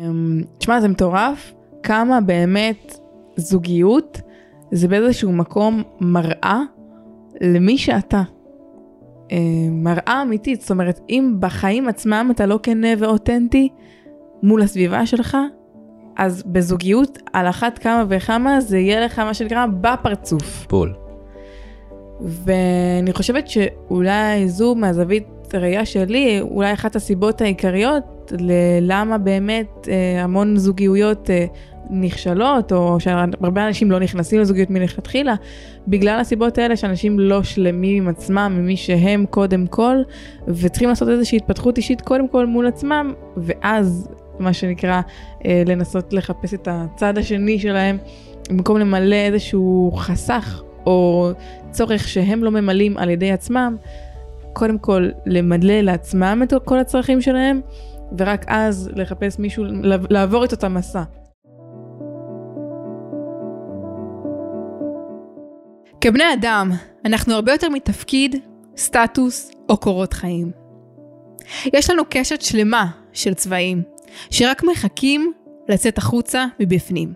אמ, תשמע, זה מטורף כמה באמת זוגיות זה באיזשהו מקום מראה למי שאתה. אמ, מראה אמיתית, זאת אומרת, אם בחיים עצמם אתה לא כנה ואותנטי מול הסביבה שלך, אז בזוגיות על אחת כמה וכמה זה יהיה לך מה שנקרא בפרצוף. בול. ואני חושבת שאולי זו מהזווית ראייה שלי, אולי אחת הסיבות העיקריות ללמה באמת אה, המון זוגיות אה, נכשלות, או שהרבה אנשים לא נכנסים לזוגיות מלכתחילה, בגלל הסיבות האלה שאנשים לא שלמים עם עצמם, עם מי שהם קודם כל, וצריכים לעשות איזושהי התפתחות אישית קודם כל מול עצמם, ואז מה שנקרא אה, לנסות לחפש את הצד השני שלהם, במקום למלא איזשהו חסך או צורך שהם לא ממלאים על ידי עצמם, קודם כל למלא לעצמם את כל הצרכים שלהם, ורק אז לחפש מישהו, לעבור את אותה מסע. כבני אדם, אנחנו הרבה יותר מתפקיד, סטטוס או קורות חיים. יש לנו קשת שלמה של צבעים, שרק מחכים לצאת החוצה מבפנים.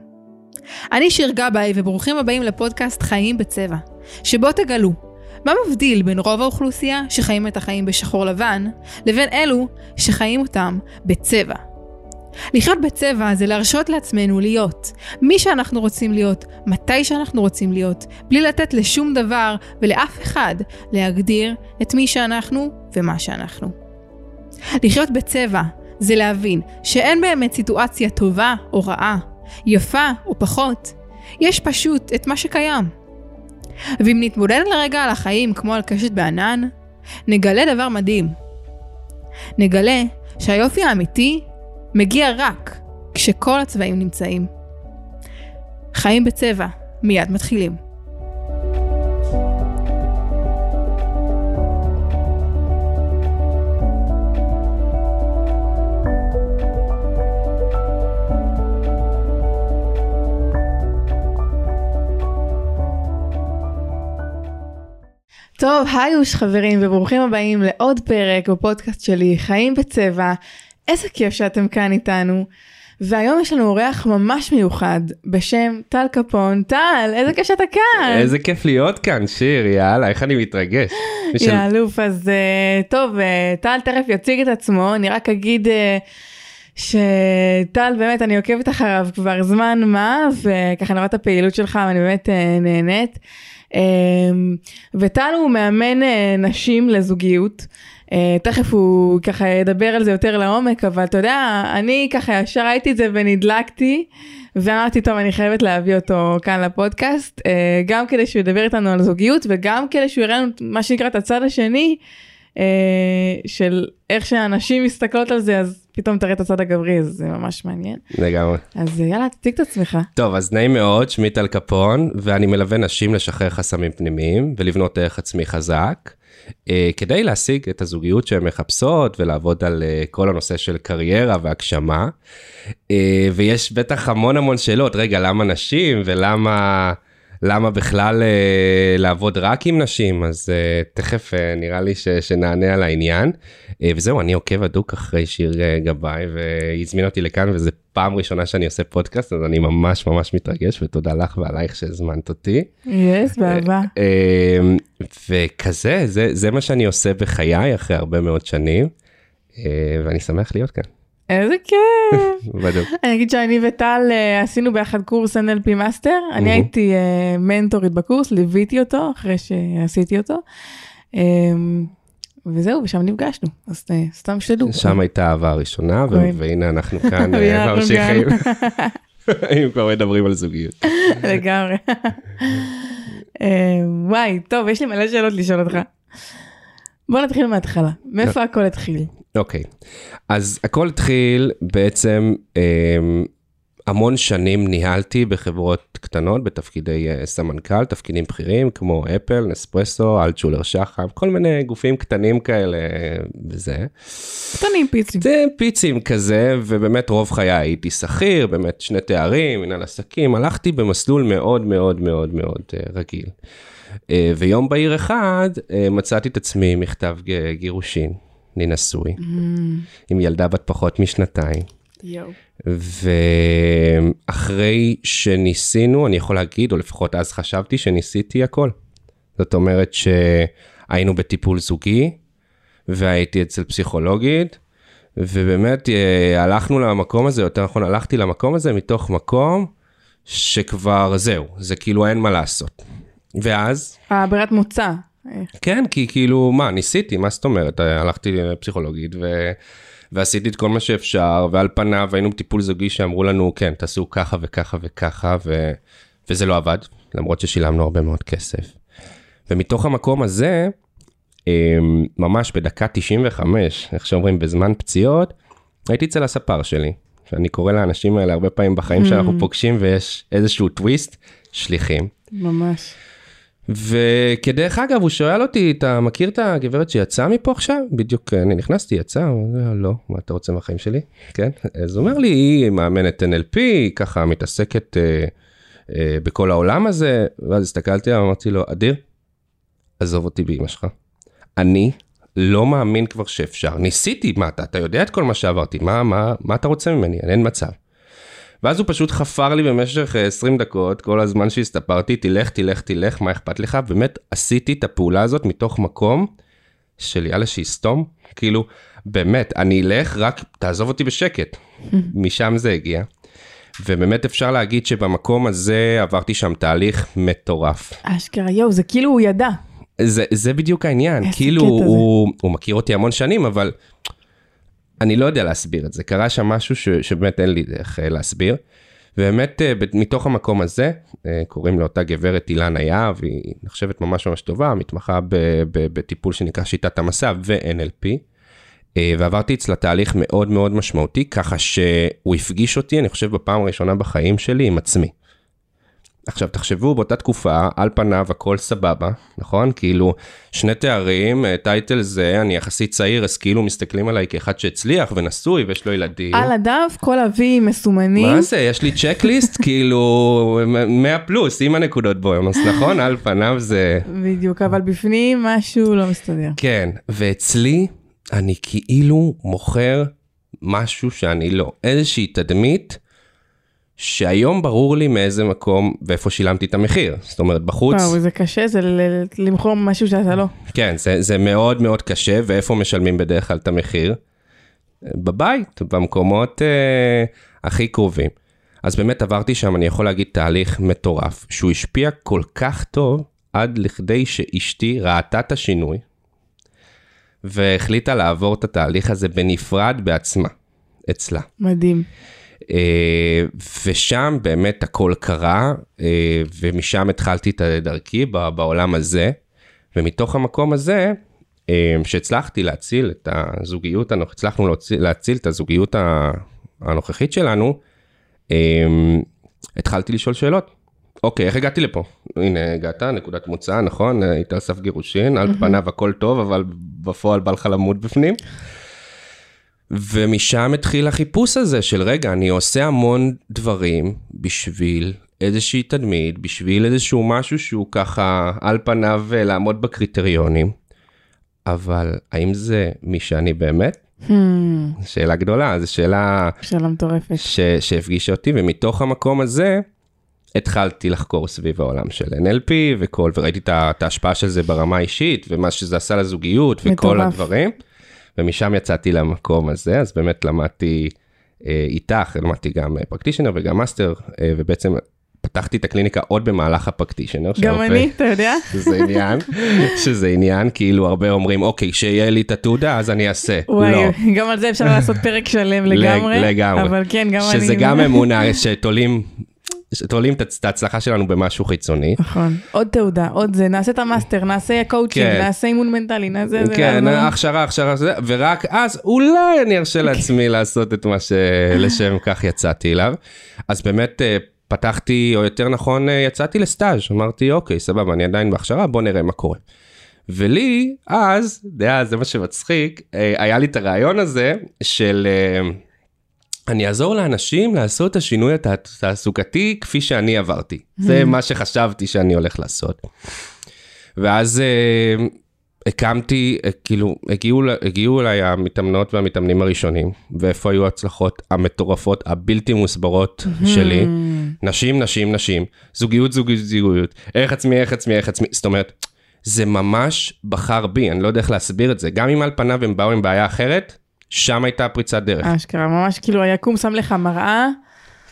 אני שיר גבאי וברוכים הבאים לפודקאסט חיים בצבע, שבו תגלו מה מבדיל בין רוב האוכלוסייה שחיים את החיים בשחור לבן, לבין אלו שחיים אותם בצבע. לחיות בצבע זה להרשות לעצמנו להיות מי שאנחנו רוצים להיות, מתי שאנחנו רוצים להיות, בלי לתת לשום דבר ולאף אחד להגדיר את מי שאנחנו ומה שאנחנו. לחיות בצבע זה להבין שאין באמת סיטואציה טובה או רעה, יפה או פחות, יש פשוט את מה שקיים. ואם נתמודד לרגע על החיים כמו על קשת בענן, נגלה דבר מדהים. נגלה שהיופי האמיתי מגיע רק כשכל הצבעים נמצאים. חיים בצבע, מיד מתחילים. טוב, היוש חברים וברוכים הבאים לעוד פרק בפודקאסט שלי, חיים בצבע. איזה כיף שאתם כאן איתנו. והיום יש לנו אורח ממש מיוחד בשם טל קפון. טל, איזה כיף שאתה כאן. איזה כיף להיות כאן, שיר, יאללה, איך אני מתרגש. יא אלוף, אז uh, טוב, uh, טל תכף יציג את עצמו, אני רק אגיד uh, שטל, באמת, אני עוקבת אחריו כבר זמן מה, וככה אני רואה את הפעילות שלך ואני באמת נהנית. אמ, וטל הוא מאמן אה, נשים לזוגיות. אה, תכף הוא ככה ידבר על זה יותר לעומק, אבל אתה יודע, אני ככה ישר ראיתי את זה ונדלקתי, ואמרתי, טוב, אני חייבת להביא אותו כאן לפודקאסט, אה, גם כדי שהוא ידבר איתנו על זוגיות, וגם כדי שהוא יראה לנו מה שנקרא את הצד השני, של איך שאנשים מסתכלות על זה, אז פתאום תראה את הצד הגברי, אז זה ממש מעניין. לגמרי. אז יאללה, תציג את עצמך. טוב, אז נעים מאוד, שמי טל קפון, ואני מלווה נשים לשחרר חסמים פנימיים ולבנות דרך עצמי חזק, אה, כדי להשיג את הזוגיות שהן מחפשות ולעבוד על אה, כל הנושא של קריירה והגשמה. אה, ויש בטח המון המון שאלות, רגע, למה נשים ולמה... למה בכלל אה, לעבוד רק עם נשים, אז אה, תכף אה, נראה לי ש, שנענה על העניין. וזהו, אני עוקב הדוק אחרי שיר גבאי, והזמין אותי לכאן, וזו פעם ראשונה שאני עושה פודקאסט, אז אני ממש ממש מתרגש, ותודה לך ועלייך שהזמנת אותי. yes, yes, באהבה. אה, אה, וכזה, זה, זה מה שאני עושה בחיי אחרי הרבה מאוד שנים, ואני שמח להיות כאן. איזה כיף. בדיוק. אני אגיד שאני וטל אה, עשינו ביחד קורס NLP master, אני הייתי אה, מנטורית בקורס, ליוויתי אותו אחרי שעשיתי אותו. Um, וזהו, ושם נפגשנו, אז uh, סתם שתדעו. שם הייתה האהבה הראשונה, והנה אנחנו כאן ממשיכים. אם כבר מדברים על זוגיות. לגמרי. וואי, טוב, יש לי מלא שאלות לשאול אותך. בוא נתחיל מההתחלה, מאיפה הכל התחיל? אוקיי, okay. אז הכל התחיל בעצם, אה, המון שנים ניהלתי בחברות קטנות בתפקידי אה, סמנכ"ל, תפקידים בכירים כמו אפל, נספרסו, אלטשולר שחם, כל מיני גופים קטנים כאלה וזה. קטנים פיצים. זה פיצים כזה, ובאמת רוב חיי הייתי שכיר, באמת שני תארים, מנהל עסקים, הלכתי במסלול מאוד מאוד מאוד מאוד אה, רגיל. אה, ויום בהיר אחד אה, מצאתי את עצמי מכתב גירושין. אני נשוי, mm. עם ילדה בת פחות משנתיים. יואו. ואחרי שניסינו, אני יכול להגיד, או לפחות אז חשבתי שניסיתי הכל. זאת אומרת שהיינו בטיפול זוגי, והייתי אצל פסיכולוגית, ובאמת אה, הלכנו למקום הזה, יותר נכון הלכתי למקום הזה מתוך מקום שכבר זהו, זה כאילו אין מה לעשות. ואז, הברירת מוצא. כן, כי כאילו, מה, ניסיתי, מה זאת אומרת? הלכתי לפסיכולוגית ו... ועשיתי את כל מה שאפשר, ועל פניו היינו בטיפול זוגי שאמרו לנו, כן, תעשו ככה וככה וככה, ו... וזה לא עבד, למרות ששילמנו הרבה מאוד כסף. ומתוך המקום הזה, אמ, ממש בדקה 95, איך שאומרים, בזמן פציעות, הייתי אצל הספר שלי, שאני קורא לאנשים האלה הרבה פעמים בחיים שאנחנו פוגשים ויש איזשהו טוויסט, שליחים. ממש. וכדרך אגב, הוא שואל אותי, אתה מכיר את הגברת שיצאה מפה עכשיו? בדיוק, אני נכנסתי, יצאה? הוא אומר, לא, מה אתה רוצה מהחיים שלי? כן? אז הוא אומר לי, היא מאמנת NLP, ככה מתעסקת אה, אה, בכל העולם הזה, ואז הסתכלתי עליו, אמרתי לו, אדיר, עזוב אותי באמא שלך. אני לא מאמין כבר שאפשר. ניסיתי, מה אתה, אתה יודע את כל מה שעברתי, מה, מה, מה אתה רוצה ממני? אין מצב. ואז הוא פשוט חפר לי במשך אה, 20 דקות, כל הזמן שהסתפרתי, תלך, תלך, תלך, מה אכפת לך? באמת עשיתי את הפעולה הזאת מתוך מקום של יאללה שיסתום, כאילו, באמת, אני אלך, רק תעזוב אותי בשקט. משם זה הגיע. ובאמת אפשר להגיד שבמקום הזה עברתי שם תהליך מטורף. אשכרה, יואו, זה כאילו הוא ידע. זה, זה בדיוק העניין, כאילו. הוא, הוא מכיר אותי המון שנים, אבל אני לא יודע להסביר את זה. קרה שם משהו ש, שבאמת אין לי דרך אה, להסביר. ובאמת אה, מתוך המקום הזה, אה, קוראים לאותה גברת אילנה יהב, היא נחשבת ממש ממש טובה, מתמחה בטיפול שנקרא שיטת המסע ו-NLP. ועברתי אצלה תהליך מאוד מאוד משמעותי, ככה שהוא הפגיש אותי, אני חושב, בפעם הראשונה בחיים שלי עם עצמי. עכשיו תחשבו באותה תקופה על פניו הכל סבבה נכון כאילו שני תארים אה, טייטל זה אני יחסית צעיר אז כאילו מסתכלים עליי כאחד שהצליח ונשוי ויש לו ילדים. על הדף, כל אבי מסומנים. מה זה יש לי צ'קליסט כאילו 100 פלוס עם הנקודות בונוס נכון על פניו זה בדיוק, אבל בפנים משהו לא מסתדר. כן ואצלי אני כאילו מוכר משהו שאני לא איזושהי תדמית. שהיום ברור לי מאיזה מקום ואיפה שילמתי את המחיר. זאת אומרת, בחוץ, וואו, זה קשה, זה למכור משהו שאתה לא. כן, זה, זה מאוד מאוד קשה, ואיפה משלמים בדרך כלל את המחיר? בבית, במקומות אה, הכי קרובים. אז באמת עברתי שם, אני יכול להגיד, תהליך מטורף, שהוא השפיע כל כך טוב, עד לכדי שאשתי ראתה את השינוי, והחליטה לעבור את התהליך הזה בנפרד בעצמה, אצלה. מדהים. אה, ושם באמת הכל קרה, אה, ומשם התחלתי את דרכי בעולם הזה, ומתוך המקום הזה, אה, שהצלחתי להציל את הזוגיות, הנוכ- הצלחנו להציל, להציל את הזוגיות הנוכחית שלנו, התחלתי לשאול שאלות. אוקיי, איך הגעתי לפה? הנה, הגעת, נקודת מוצא, נכון? היית על סף גירושין, על פניו הכל טוב, אבל בפועל בא לך למות בפנים. ומשם התחיל החיפוש הזה של רגע, אני עושה המון דברים בשביל איזושהי תדמית, בשביל איזשהו משהו שהוא ככה על פניו אה, לעמוד בקריטריונים, אבל האם זה מי שאני באמת? Hmm, שאלה גדולה, זו שאלה שאלה מטורפת. ש... שהפגישה אותי, ומתוך המקום הזה התחלתי לחקור סביב העולם של NLP וכל, וראיתי את ההשפעה של זה ברמה האישית, ומה שזה עשה לזוגיות וכל מטורף. הדברים. ומשם יצאתי למקום הזה, אז באמת למדתי אה, איתך, למדתי גם פרקטישנר וגם מאסטר, אה, ובעצם פתחתי את הקליניקה עוד במהלך הפרקטישנר. גם שהרבה- אני, אתה יודע? שזה עניין, שזה עניין, כאילו הרבה אומרים, אוקיי, כשיהיה לי את התעודה אז אני אעשה. וואי, לא. גם על זה אפשר לעשות פרק שלם לגמרי. לגמרי. אבל כן, גם אני... שזה גם אמונה שתולים, שתולים את ההצלחה שלנו במשהו חיצוני. נכון. עוד תעודה, עוד זה, נעשה את המאסטר, נעשה קואוצ'ינג, כן. נעשה אימון מנטלי, נעשה זה. כן, נעשה- הכשרה, הכשרה, זה, ורק אז אולי אני ארשה לעצמי לעשות את מה שלשם כך יצאתי אליו. אז באמת אה, פתחתי, או יותר נכון, אה, יצאתי לסטאז', אמרתי, אוקיי, סבבה, אני עדיין בהכשרה, בוא נראה מה קורה. ולי, אז, זה מה שמצחיק, אה, היה לי את הרעיון הזה של... אני אעזור לאנשים לעשות את השינוי הת- התעסוקתי כפי שאני עברתי. זה מה שחשבתי שאני הולך לעשות. ואז אה, הקמתי, אה, כאילו, הגיעו, הגיעו אליי המתאמנות והמתאמנים הראשונים, ואיפה היו ההצלחות המטורפות, הבלתי מוסברות שלי. נשים, נשים, נשים, זוגיות, זוגיות, זוגיות, ערך עצמי, ערך עצמי, ערך עצמי, זאת אומרת, זה ממש בחר בי, אני לא יודע איך להסביר את זה. גם אם על פניו הם באו עם בעיה אחרת, שם הייתה פריצת דרך. אשכרה, ממש כאילו היקום שם לך מראה.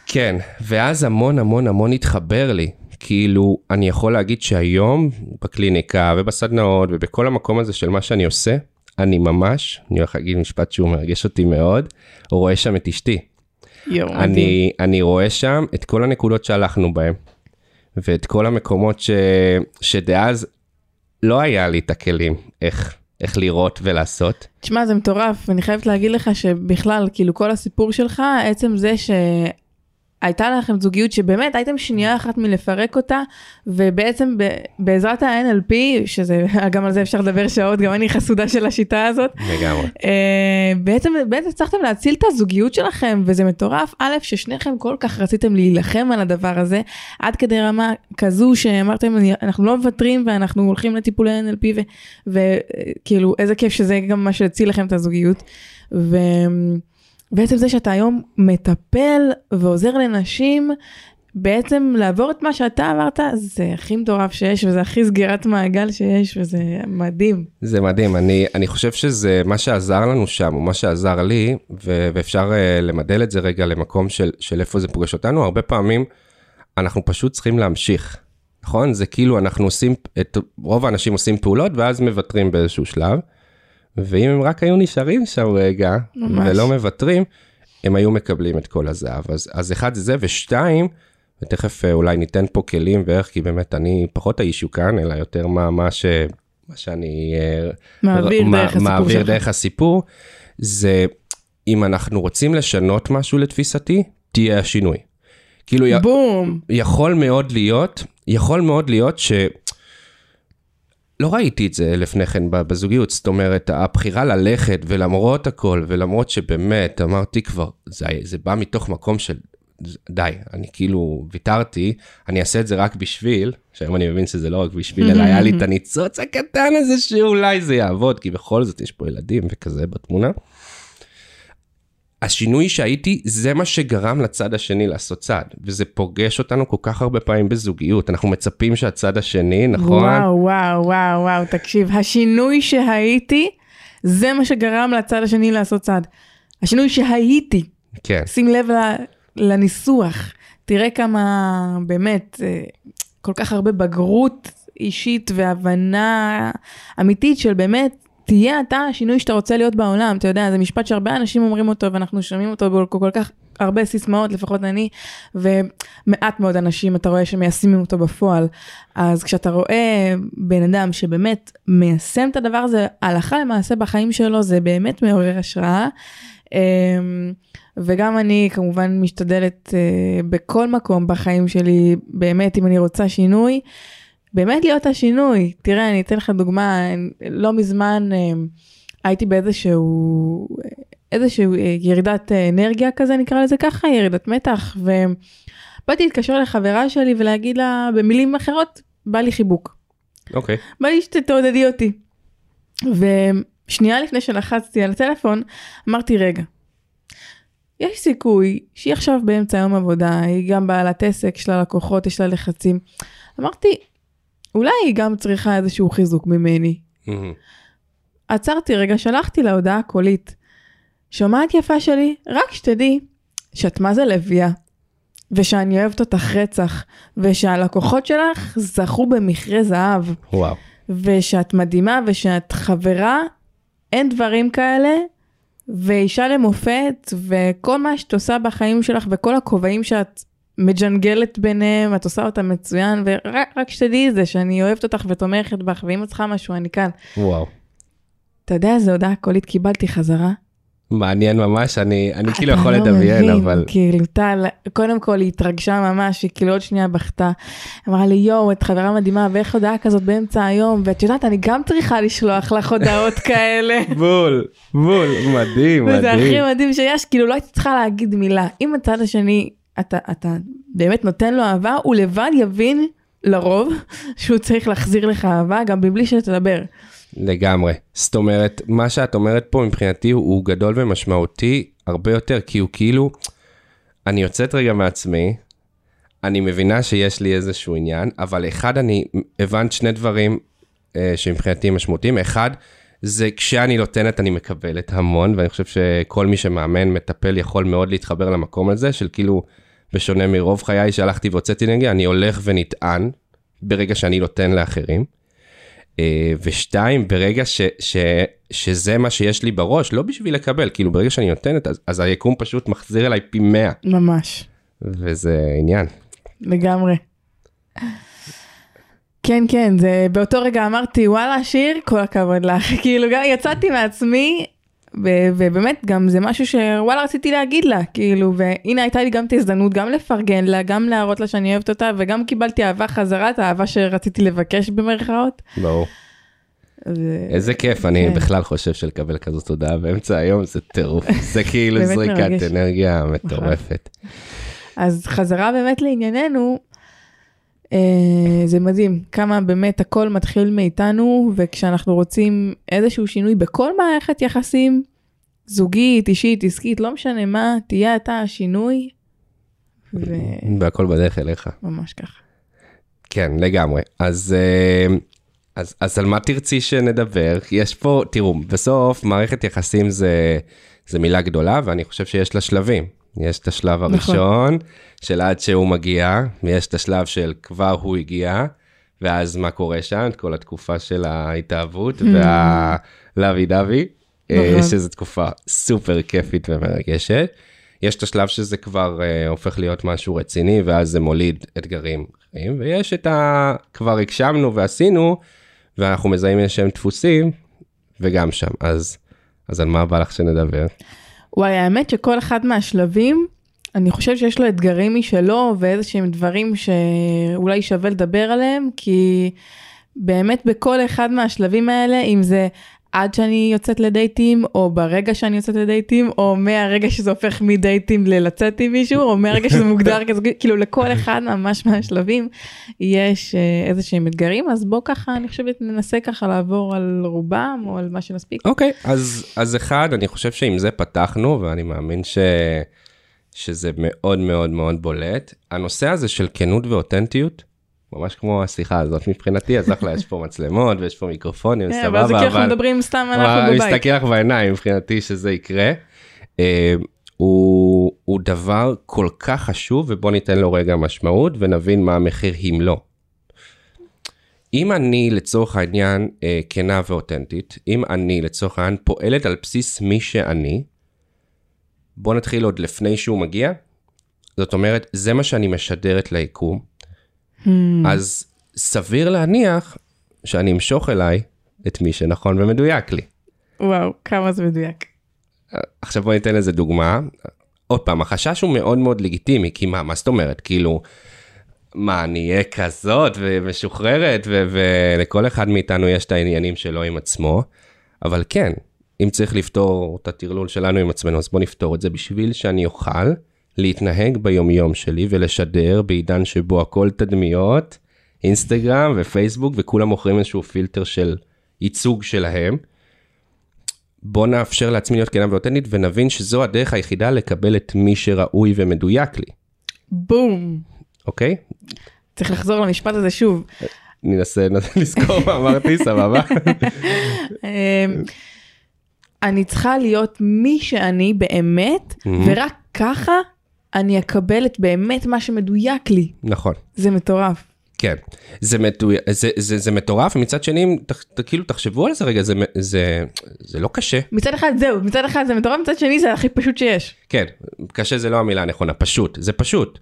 כן, ואז המון המון המון התחבר לי. כאילו, אני יכול להגיד שהיום, בקליניקה ובסדנאות ובכל המקום הזה של מה שאני עושה, אני ממש, אני הולך להגיד משפט שהוא מרגש אותי מאוד, רואה שם את אשתי. מדהים. אני, אני רואה שם את כל הנקודות שהלכנו בהן, ואת כל המקומות ש, שדאז לא היה לי את הכלים איך, איך לראות ולעשות. תשמע, זה מטורף, ואני חייבת להגיד לך שבכלל, כאילו כל הסיפור שלך, עצם זה שהייתה לכם זוגיות שבאמת הייתם שנייה אחת מלפרק אותה, ובעצם ב- בעזרת ה-NLP, שזה, גם על זה אפשר לדבר שעות, גם אני חסודה של השיטה הזאת, לגמרי. אה, בעצם, בעצם הצלחתם להציל את הזוגיות שלכם, וזה מטורף, א', ששניכם כל כך רציתם להילחם על הדבר הזה, עד כדי רמה כזו שאמרתם, "אני- אנחנו לא מוותרים ואנחנו הולכים לטיפולי NLP, וכאילו, איזה כיף שזה גם מה שהציל לכם את הזוגיות. ו... בעצם זה שאתה היום מטפל ועוזר לנשים, בעצם לעבור את מה שאתה עברת, זה הכי מטורף שיש, וזה הכי סגירת מעגל שיש, וזה מדהים. זה מדהים, אני, אני חושב שזה מה שעזר לנו שם, או מה שעזר לי, ו, ואפשר uh, למדל את זה רגע למקום של, של איפה זה פוגש אותנו, הרבה פעמים אנחנו פשוט צריכים להמשיך, נכון? זה כאילו אנחנו עושים, את, רוב האנשים עושים פעולות ואז מוותרים באיזשהו שלב, ואם הם רק היו נשארים שם רגע, ממש. ולא מוותרים, הם היו מקבלים את כל הזהב. אז, אז אחד זה זה, ושתיים, ותכף אה, אולי ניתן פה כלים ואיך, כי באמת אני פחות האישיו כאן, אלא יותר מה, מה, ש, מה שאני אה, מעביר מה- דרך הסיפור מעביר. דרך הסיפור, זה אם אנחנו רוצים לשנות משהו לתפיסתי, תהיה השינוי. כאילו, בום. יכול מאוד להיות, יכול מאוד להיות ש... לא ראיתי את זה לפני כן בזוגיות, זאת אומרת, הבחירה ללכת ולמרות הכל, ולמרות שבאמת אמרתי כבר, זה, זה בא מתוך מקום של די, אני כאילו ויתרתי, אני אעשה את זה רק בשביל, שהיום אני מבין שזה לא רק בשביל, אלא היה לי את הניצוץ הקטן הזה שאולי זה יעבוד, כי בכל זאת יש פה ילדים וכזה בתמונה. השינוי שהייתי, זה מה שגרם לצד השני לעשות צעד, וזה פוגש אותנו כל כך הרבה פעמים בזוגיות, אנחנו מצפים שהצד השני, נכון? וואו, וואו, וואו, וואו, תקשיב, השינוי שהייתי, זה מה שגרם לצד השני לעשות צעד. השינוי שהייתי, כן, שים לב לניסוח, תראה כמה באמת, אה, כל כך הרבה בגרות אישית והבנה אמיתית של באמת, תהיה אתה השינוי שאתה רוצה להיות בעולם, אתה יודע, זה משפט שהרבה אנשים אומרים אותו ואנחנו שומעים אותו בכל כל כך הרבה סיסמאות, לפחות אני, ומעט מאוד אנשים אתה רואה שמיישמים אותו בפועל. אז כשאתה רואה בן אדם שבאמת מיישם את הדבר הזה הלכה למעשה בחיים שלו, זה באמת מעורר השראה. אמ, וגם אני כמובן משתדלת אה, בכל מקום בחיים שלי, באמת אם אני רוצה שינוי, באמת להיות השינוי. תראה, אני אתן לך דוגמה, לא מזמן אה, הייתי באיזשהו, איזשהו אה, ירידת אנרגיה כזה, נקרא לזה ככה, ירידת מתח, ובאתי להתקשר לחברה שלי ולהגיד לה במילים אחרות, בא לי חיבוק. אוקיי. בא לי שתעודדי אותי. ושנייה לפני שלחצתי על הטלפון, אמרתי, רגע, יש סיכוי שהיא עכשיו באמצע יום עבודה, היא גם בעלת עסק, יש לה לקוחות, יש לה לחצים. אמרתי, אולי היא גם צריכה איזשהו חיזוק ממני. עצרתי רגע, שלחתי לה הודעה קולית. שומעת יפה שלי, רק שתדעי שאת מה זה לביאה, ושאני אוהבת אותך רצח, ושהלקוחות שלך זכו במכרה זהב. וואו. ושאת מדהימה ושאת חברה, אין דברים כאלה, ואישה למופת, וכל מה שאת עושה בחיים שלך וכל הכובעים שאת מג'נגלת ביניהם, את עושה אותם מצוין, ורק רק שתדעי זה שאני אוהבת אותך ותומכת בך, ואם את צריכה משהו, אני כאן. וואו. אתה יודע איזה הודעה קולית קיבלתי חזרה? מעניין ממש, אני, אני כאילו יכול לא לדמיין, מבין, אבל... כאילו, טל, קודם כל היא התרגשה ממש, היא כאילו עוד שנייה בכתה. אמרה לי, יואו, את חברה מדהימה, ואיך הודעה כזאת באמצע היום, ואת יודעת, אני גם צריכה לשלוח לך הודעות כאלה. בול, בול, מדהים, וזה הכי מדהים. מדהים שיש, כאילו לא הייתי צריכה להגיד מילה. אם הצד השני, אתה, אתה באמת נותן לו אהבה, הוא לבד יבין, לרוב, שהוא צריך להחזיר לך אהבה, גם מבלי שתדבר. לגמרי. זאת אומרת, מה שאת אומרת פה מבחינתי הוא, גדול ומשמעותי הרבה יותר, כי הוא כאילו, אני יוצאת רגע מעצמי, אני מבינה שיש לי איזשהו עניין, אבל אחד, אני הבנת שני דברים אה, שמבחינתי משמעותיים. אחד, זה כשאני נותנת אני מקבלת המון, ואני חושב שכל מי שמאמן, מטפל, יכול מאוד להתחבר למקום הזה, של כאילו, בשונה מרוב חיי שהלכתי והוצאתי נגד, אני הולך ונטען ברגע שאני נותן לאחרים. אה, ושתיים, ברגע ש, ש, שזה מה שיש לי בראש, לא בשביל לקבל, כאילו ברגע שאני נותנת, אז, אז היקום פשוט מחזיר אליי פי 100, ממש, וזה עניין. לגמרי. כן, כן, זה באותו רגע אמרתי, וואלה, שיר, כל הכבוד לך. כאילו, גם יצאתי מעצמי, ו- ובאמת, גם זה משהו שוואלה רציתי להגיד לה, כאילו, והנה הייתה לי גם את ההזדמנות גם לפרגן לה, גם להראות לה שאני אוהבת אותה, וגם קיבלתי אהבה חזרה, את האהבה שרציתי לבקש במרכאות. ברור. ו- איזה כיף, אני כן. בכלל חושב שלקבל כזאת תודעה באמצע היום זה טירוף, זה כאילו זריקת מרגש. אנרגיה מטורפת. אז חזרה באמת לענייננו, זה מדהים כמה באמת הכל מתחיל מאיתנו, וכשאנחנו רוצים איזשהו שינוי בכל מערכת יחסים, זוגית, אישית, עסקית, לא משנה מה, תהיה אתה השינוי, וממש והכל בדרך אליך. ככה. כן, לגמרי. אז, אה, אז, אז על מה תרצי שנדבר? יש פה, תראו, בסוף מערכת יחסים זה, זה מילה גדולה, ואני חושב שיש לה שלבים. יש את השלב נכון. הראשון, של עד שהוא מגיע, ויש את השלב של כבר הוא הגיע, ואז מה קורה שם, את כל התקופה של ההתאהבות והלוי דווי, אה, נכון. שזו תקופה סופר כיפית ומרגשת. יש את השלב שזה כבר uh, הופך להיות משהו רציני, ואז זה מוליד אתגרים אחרים, ויש את ה... כבר הגשמנו ועשינו, ואנחנו מזהים איזשהם דפוסים, וגם שם. אז, אז על מה בא לך שנדבר? וואי, האמת שכל אחד מהשלבים, אני חושב שיש לו אתגרים משלו ואיזה שהם דברים שאולי שווה לדבר עליהם, כי באמת בכל אחד מהשלבים האלה, אם זה עד שאני יוצאת לדייטים, או ברגע שאני יוצאת לדייטים, או מהרגע שזה הופך מדייטים ללצאת עם מישהו, או מהרגע שזה מוגדר כזוגי, כאילו לכל אחד ממש מהשלבים יש אה, איזה שהם אתגרים, אז בוא ככה, אני חושבת ננסה ככה לעבור על רובם, או על מה שנספיק. אוקיי, אז, אז אחד, אני חושב שעם זה פתחנו, ואני מאמין ש... שזה מאוד מאוד מאוד בולט. הנושא הזה של כנות ואותנטיות, ממש כמו השיחה הזאת מבחינתי, אז אחלה, יש פה מצלמות ויש פה מיקרופונים, סבבה, אבל זה כאילו אנחנו מדברים סתם אנחנו בבית. מסתכל לך בעיניים מבחינתי שזה יקרה. אה, הוא, הוא דבר כל כך חשוב, ובוא ניתן לו רגע משמעות ונבין מה המחיר אם לא. אם אני לצורך העניין אה, כנה ואותנטית, אם אני לצורך העניין פועלת על בסיס מי שאני, בוא נתחיל עוד לפני שהוא מגיע. זאת אומרת, זה מה שאני משדרת ליקום, Hmm. אז סביר להניח שאני אמשוך אליי את מי שנכון ומדויק לי. וואו, כמה זה מדויק. עכשיו בוא ניתן לזה דוגמה. עוד פעם, החשש הוא מאוד מאוד לגיטימי, כי מה, מה זאת אומרת? כאילו, מה, אני אהיה כזאת ומשוחררת, ו- ולכל אחד מאיתנו יש את העניינים שלו עם עצמו, אבל כן, אם צריך לפתור את הטרלול שלנו עם עצמנו, אז בוא נפתור את זה בשביל שאני אוכל להתנהג ביומיום שלי ולשדר בעידן שבו הכל תדמיות, אינסטגרם ופייסבוק, וכולם מוכרים איזשהו פילטר של ייצוג שלהם. בוא נאפשר לעצמי להיות כנה ואותנטית ונבין שזו הדרך היחידה לקבל את מי שראוי ומדויק לי, בום. אוקיי? צריך לחזור למשפט הזה שוב. ננסה ננסה לזכור מה אמרתי, סבבה? אמ, אני צריכה להיות מי שאני באמת, ורק ככה אני אקבל את באמת מה שמדויק לי. נכון. זה מטורף. כן, זה, מטו... זה, זה, זה מטורף, ומצד שני, אם ת, ת, כאילו תחשבו על זה רגע, זה, זה, זה לא קשה. מצד אחד זהו, מצד אחד זה מטורף, מצד שני זה הכי פשוט שיש. כן, קשה זה לא המילה הנכונה, פשוט, זה פשוט.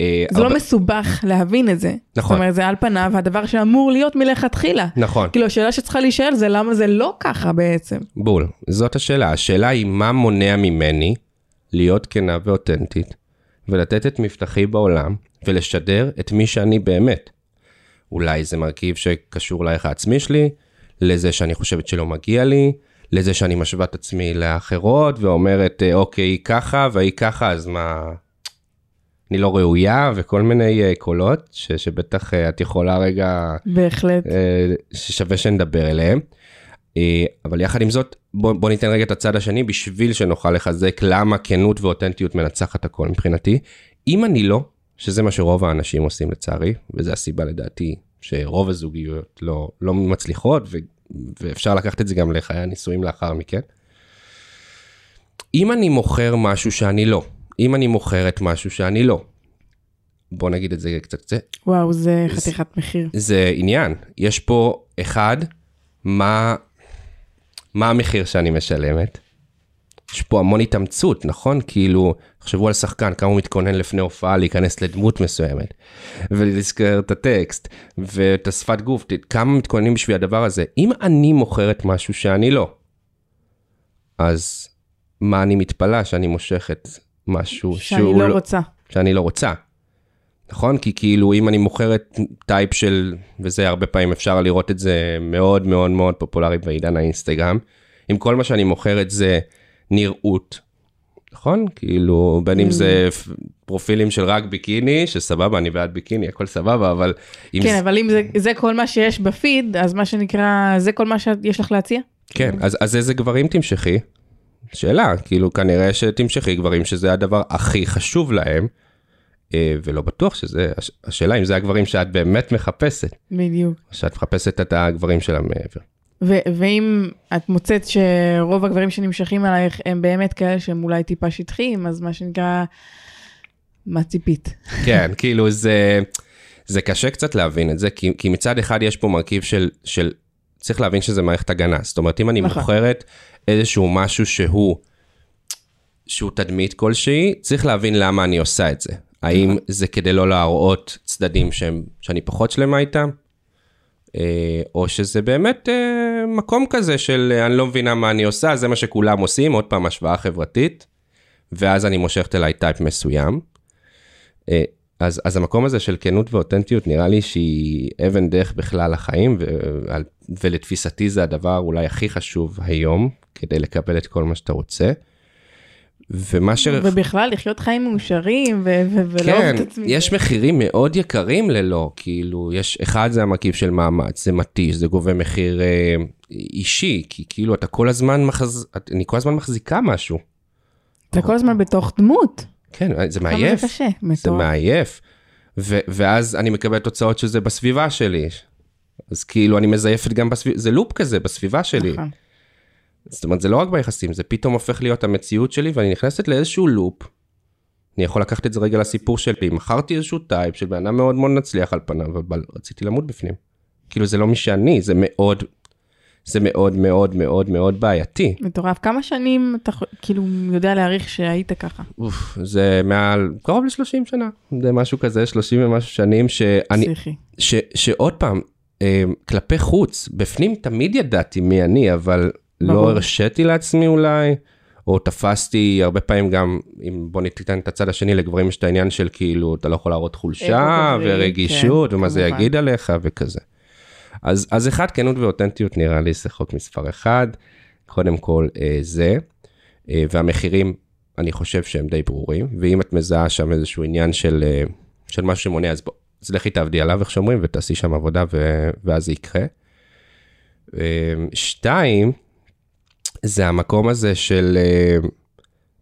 אה, זה לא הרבה- מסובך להבין את זה. נכון. זאת אומרת, זה על פניו הדבר שאמור להיות מלכתחילה. נכון, כאילו, השאלה שצריכה להישאל זה למה זה לא ככה בעצם. בול, זאת השאלה. השאלה היא מה מונע ממני להיות כנה ואותנטית, ולתת את מבטחי בעולם, ולשדר את מי שאני באמת. אולי זה מרכיב שקשור לערך העצמי שלי, לזה שאני חושבת שלא מגיע לי, לזה שאני משווה את עצמי לאחרות, ואומרת, אה, אוקיי, היא ככה והיא ככה, אז מה... אני לא ראויה וכל מיני אה, קולות ש, שבטח אה, את יכולה רגע, בהחלט. ששווה שנדבר אליהם. אה, אבל יחד עם זאת, בוא, בוא ניתן רגע את הצד השני בשביל שנוכל לחזק למה כנות ואותנטיות מנצחת הכל מבחינתי. אם אני לא, שזה מה שרוב האנשים עושים לצערי, וזו הסיבה לדעתי שרוב הזוגיות לא, לא מצליחות, ו, ואפשר לקחת את זה גם לחיי הנישואים לאחר מכן. אם אני מוכר משהו שאני לא, אם אני מוכרת משהו שאני לא, בוא נגיד את זה קצת קצת, וואו, זה חתיכת מחיר. זה עניין. יש פה, אחד, מה, מה המחיר שאני משלמת? יש פה המון התאמצות, נכון? כאילו, תחשבו על שחקן, כמה הוא מתכונן לפני הופעה להיכנס לדמות מסוימת, ולזכר את הטקסט, ואת השפת גוף, כמה מתכוננים בשביל הדבר הזה. אם אני מוכרת משהו שאני לא, אז מה אני מתפלא שאני מושכת משהו שאני שהוא לא רוצה. שאני לא רוצה. נכון? כי כאילו אם אני מוכרת טייפ של, וזה הרבה פעמים אפשר לראות את זה מאוד מאוד מאוד פופולרי בעידן האינסטגרם, אם כל מה שאני מוכרת זה נראות, נכון? כאילו בין אם זה פרופילים של רק ביקיני, שסבבה, אני בעד ביקיני, הכל סבבה, אבל אם כן, זה... אבל אם זה- זה כל מה שיש בפיד, אז מה שנקרא, זה כל מה שיש לך להציע? כן, אז, אז איזה גברים תמשכי? שאלה, כאילו כנראה שתמשכי גברים שזה הדבר הכי חשוב להם, ולא בטוח שזה, הש- השאלה אם זה הגברים שאת באמת מחפשת, בדיוק. שאת מחפשת את הגברים של המעבר. ו- ואם את מוצאת שרוב הגברים שנמשכים אלייך הם באמת כאלה שהם אולי טיפה שטחיים, אז מה שנקרא, מה ציפית? כן, כאילו זה, זה קשה קצת להבין את זה, כי, כי מצד אחד יש פה מרכיב של, של, צריך להבין שזה מערכת הגנה. זאת אומרת, אם אני נכון. מוכרת איזשהו משהו שהוא, שהוא תדמית כלשהי, צריך להבין למה אני עושה את זה. האם זה כדי לא להראות צדדים שהם, שאני פחות שלמה איתם? אה, או שזה באמת אה, מקום כזה של אה, אני לא מבינה מה אני עושה, זה מה שכולם עושים, עוד פעם השוואה חברתית, ואז אני מושכת אליי טייפ מסוים. אז, אז המקום הזה של כנות ואותנטיות נראה לי שהיא אבן דרך בכלל על- ולתפיסתי זה הדבר אולי הכי חשוב היום, כדי לקבל את כל מה שאתה רוצה. ומה ש... ובכלל, לחיות חיים מאושרים ו- ו- ולאהוב כן, את עצמי. יש מחירים מאוד יקרים ללא, כאילו, יש, אחד זה המרכיב של מאמץ, זה מתיש, זה גובה מחיר אה, אישי, כי כאילו אתה כל הזמן מחז... את- אני כל הזמן מחזיקה משהו. אתה כל הזמן בתוך דמות. כן, זה מעייף. זה קשה, זה מטורף. מעייף. ו- ואז אני מקבל תוצאות שזה בסביבה שלי. אז כאילו אני מזייפת גם בסביבה, זה לופ כזה בסביבה שלי. נכון. זאת אומרת, זה לא רק ביחסים, זה פתאום הופך להיות המציאות שלי ואני נכנסת לאיזשהו לופ. אני יכול לקחת את זה רגע לסיפור שלי, מכרתי איזשהו type של בן אדם מאוד מאוד מצליח על פניו, אבל רציתי למות בפנים. כאילו זה לא מי שאני, זה מאוד, זה מאוד מאוד מאוד מאוד בעייתי. מטורף. כמה שנים אתה כאילו יודע להעריך שהיית ככה? אוף, זה מעל, קרוב ל-30 שנה, זה משהו כזה, 30 ומשהו שנים, שאני, פסיכי. ש, שעוד פעם, אה, כלפי חוץ, בפנים תמיד ידעתי מי אני, אבל ברור. לא הרשיתי לעצמי אולי, או תפסתי הרבה פעמים גם, אם בוא ניתן את הצד השני, לגברים יש את העניין של כאילו, אתה לא יכול להראות חולשה, ורגישות, כן, ומה זה כמובן. יגיד עליך, וכזה. אז, אז אחד, כנות ואותנטיות נראה לי זה חוק מספר אחד, קודם כל אה, זה, אה, והמחירים, אני חושב שהם די ברורים, ואם את מזהה שם איזשהו עניין של, אה, של משהו שמונע, אז בוא, אז לכי תעבדי עליו, איך שאומרים, ותעשי שם עבודה, ו, ואז זה יקרה. אה, שתיים, זה המקום הזה של, אה,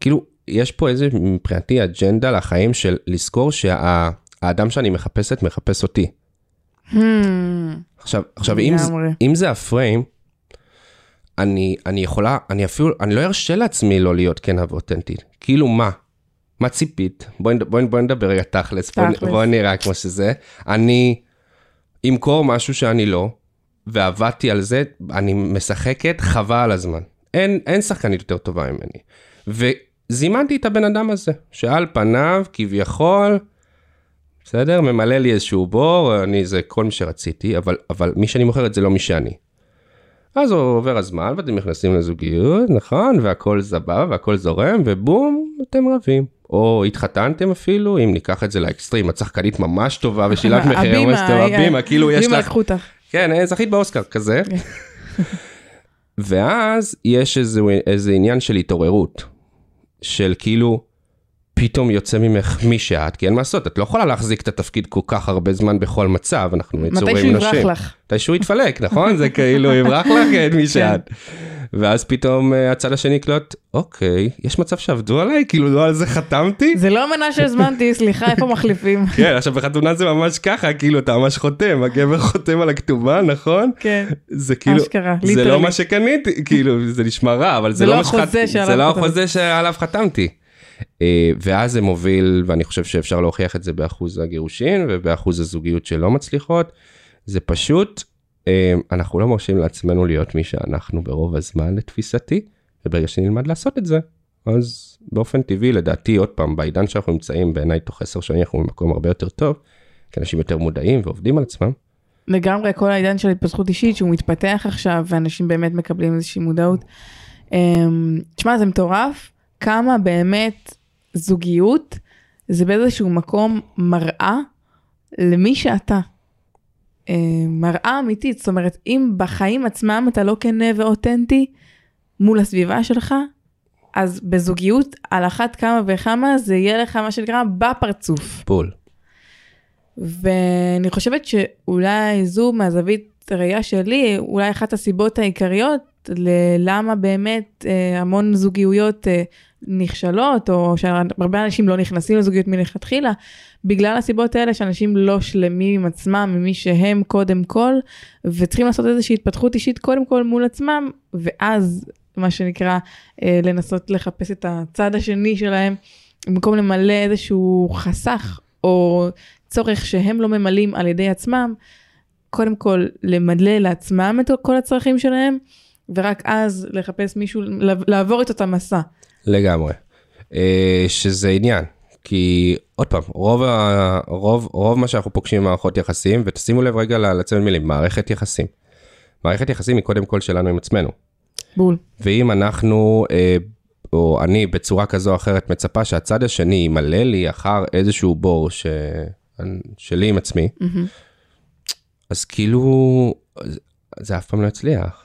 כאילו, יש פה איזה, מבחינתי, אג'נדה לחיים של לזכור שהאדם שאני מחפשת, מחפש אותי. Hmm, עכשיו, עכשיו אם. אם זה הפריים, אני, אני יכולה, אני אפילו, אני לא ארשה לעצמי לא להיות כנה ואותנטית. כאילו מה? מה ציפית? בואי בואי בואי נדבר רגע תכלס, תכלס. בואי נראה כמו שזה. אני אמכור משהו שאני לא, ועבדתי על זה, אני משחקת חבל על הזמן. אין, אין שחקנית יותר טובה ממני. וזימנתי את הבן אדם הזה, שעל פניו, כביכול, בסדר? ממלא לי איזשהו בור, אני זה כל מי שרציתי, אבל, אבל מי שאני מוכר את זה לא מי שאני. אז עובר הזמן ואתם נכנסים לזוגיות, נכון? והכל סבבה והכל זורם, ובום, אתם רבים. או התחתנתם אפילו, אם ניקח את זה לאקסטרים, את שחקנית ממש טובה ושילמת מחירי הבימה, אה, הבימה, כאילו יש הבימה לך... לקחו אותך. כן, אה, זכית באוסקר, כזה. ואז יש איזה, איזה עניין של התעוררות, של כאילו, פתאום יוצא ממך מי שאת, כי אין מה לעשות, את לא יכולה להחזיק את התפקיד כל כך הרבה זמן בכל מצב, אנחנו יצורים מתי נשים. שהוא יברח לך. מתי שהוא יתפלק, נכון? זה כאילו יברח לך את מי כן. שאת. ואז פתאום אה, הצד השני יקלוט, אוקיי, יש מצב שעבדו עליי? כאילו לא על זה חתמתי? זה לא המנה שהזמנתי, סליחה, איפה מחליפים? כן, עכשיו בחתונה זה ממש ככה, כאילו אתה ממש חותם, הגבר חותם על הכתובה, נכון? כן. זה כאילו, אשכרה, זה לא. מה שקניתי, כאילו, זה נשמע רע, אבל זה לא לא מה שחת- החוזה שעליו זה לא. החוזה שעליו חתמתי. אה, ואז זה מוביל, ואני חושב שאפשר להוכיח את זה באחוז הגירושין ובאחוז הזוגיות שלא מצליחות, זה פשוט, אנחנו לא מרשים לעצמנו להיות מי שאנחנו ברוב הזמן לתפיסתי, וברגע שנלמד לעשות את זה, אז באופן טבעי, לדעתי, עוד פעם, בעידן שאנחנו נמצאים, בעיניי תוך עשר שנים אנחנו במקום הרבה יותר טוב, כי אנשים יותר מודעים ועובדים על עצמם. לגמרי כל העידן של התפתחות אישית שהוא מתפתח עכשיו ואנשים באמת מקבלים איזושהי מודעות. אמ, תשמע זה מטורף כמה באמת זוגיות זה באיזשהו מקום מראה למי שאתה. אמ, מראה אמיתית זאת אומרת אם בחיים עצמם אתה לא כנה ואותנטי מול הסביבה שלך אז בזוגיות על אחת כמה וכמה זה יהיה לך מה שנקרא בפרצוף. בול. ואני חושבת שאולי זו מהזווית ראייה שלי, אולי אחת הסיבות העיקריות ללמה באמת אה, המון זוגיות אה, נכשלות, או שהרבה אנשים לא נכנסים לזוגיות מלכתחילה, בגלל הסיבות האלה שאנשים לא שלמים עם עצמם, עם מי שהם קודם כל, וצריכים לעשות איזושהי התפתחות אישית קודם כל מול עצמם, ואז מה שנקרא אה, לנסות לחפש את הצד השני שלהם, במקום למלא איזשהו חסך או צורך שהם לא ממלאים על ידי עצמם, קודם כל למלא לעצמם את כל הצרכים שלהם, ורק אז לחפש מישהו, לעבור את אותה מסע. לגמרי. אה, שזה עניין, כי עוד פעם, רוב, ה, רוב, רוב מה שאנחנו פוגשים במערכות יחסים, ותשימו לב רגע לצמד מילים, מערכת יחסים. מערכת יחסים היא קודם כל שלנו עם עצמנו. בול. ואם אנחנו, אה, או אני בצורה כזו או אחרת מצפה שהצד השני ימלא לי אחר איזשהו בור ש... שלי עם עצמי, מהמם. אז כאילו, זה- אף פעם לא יצליח.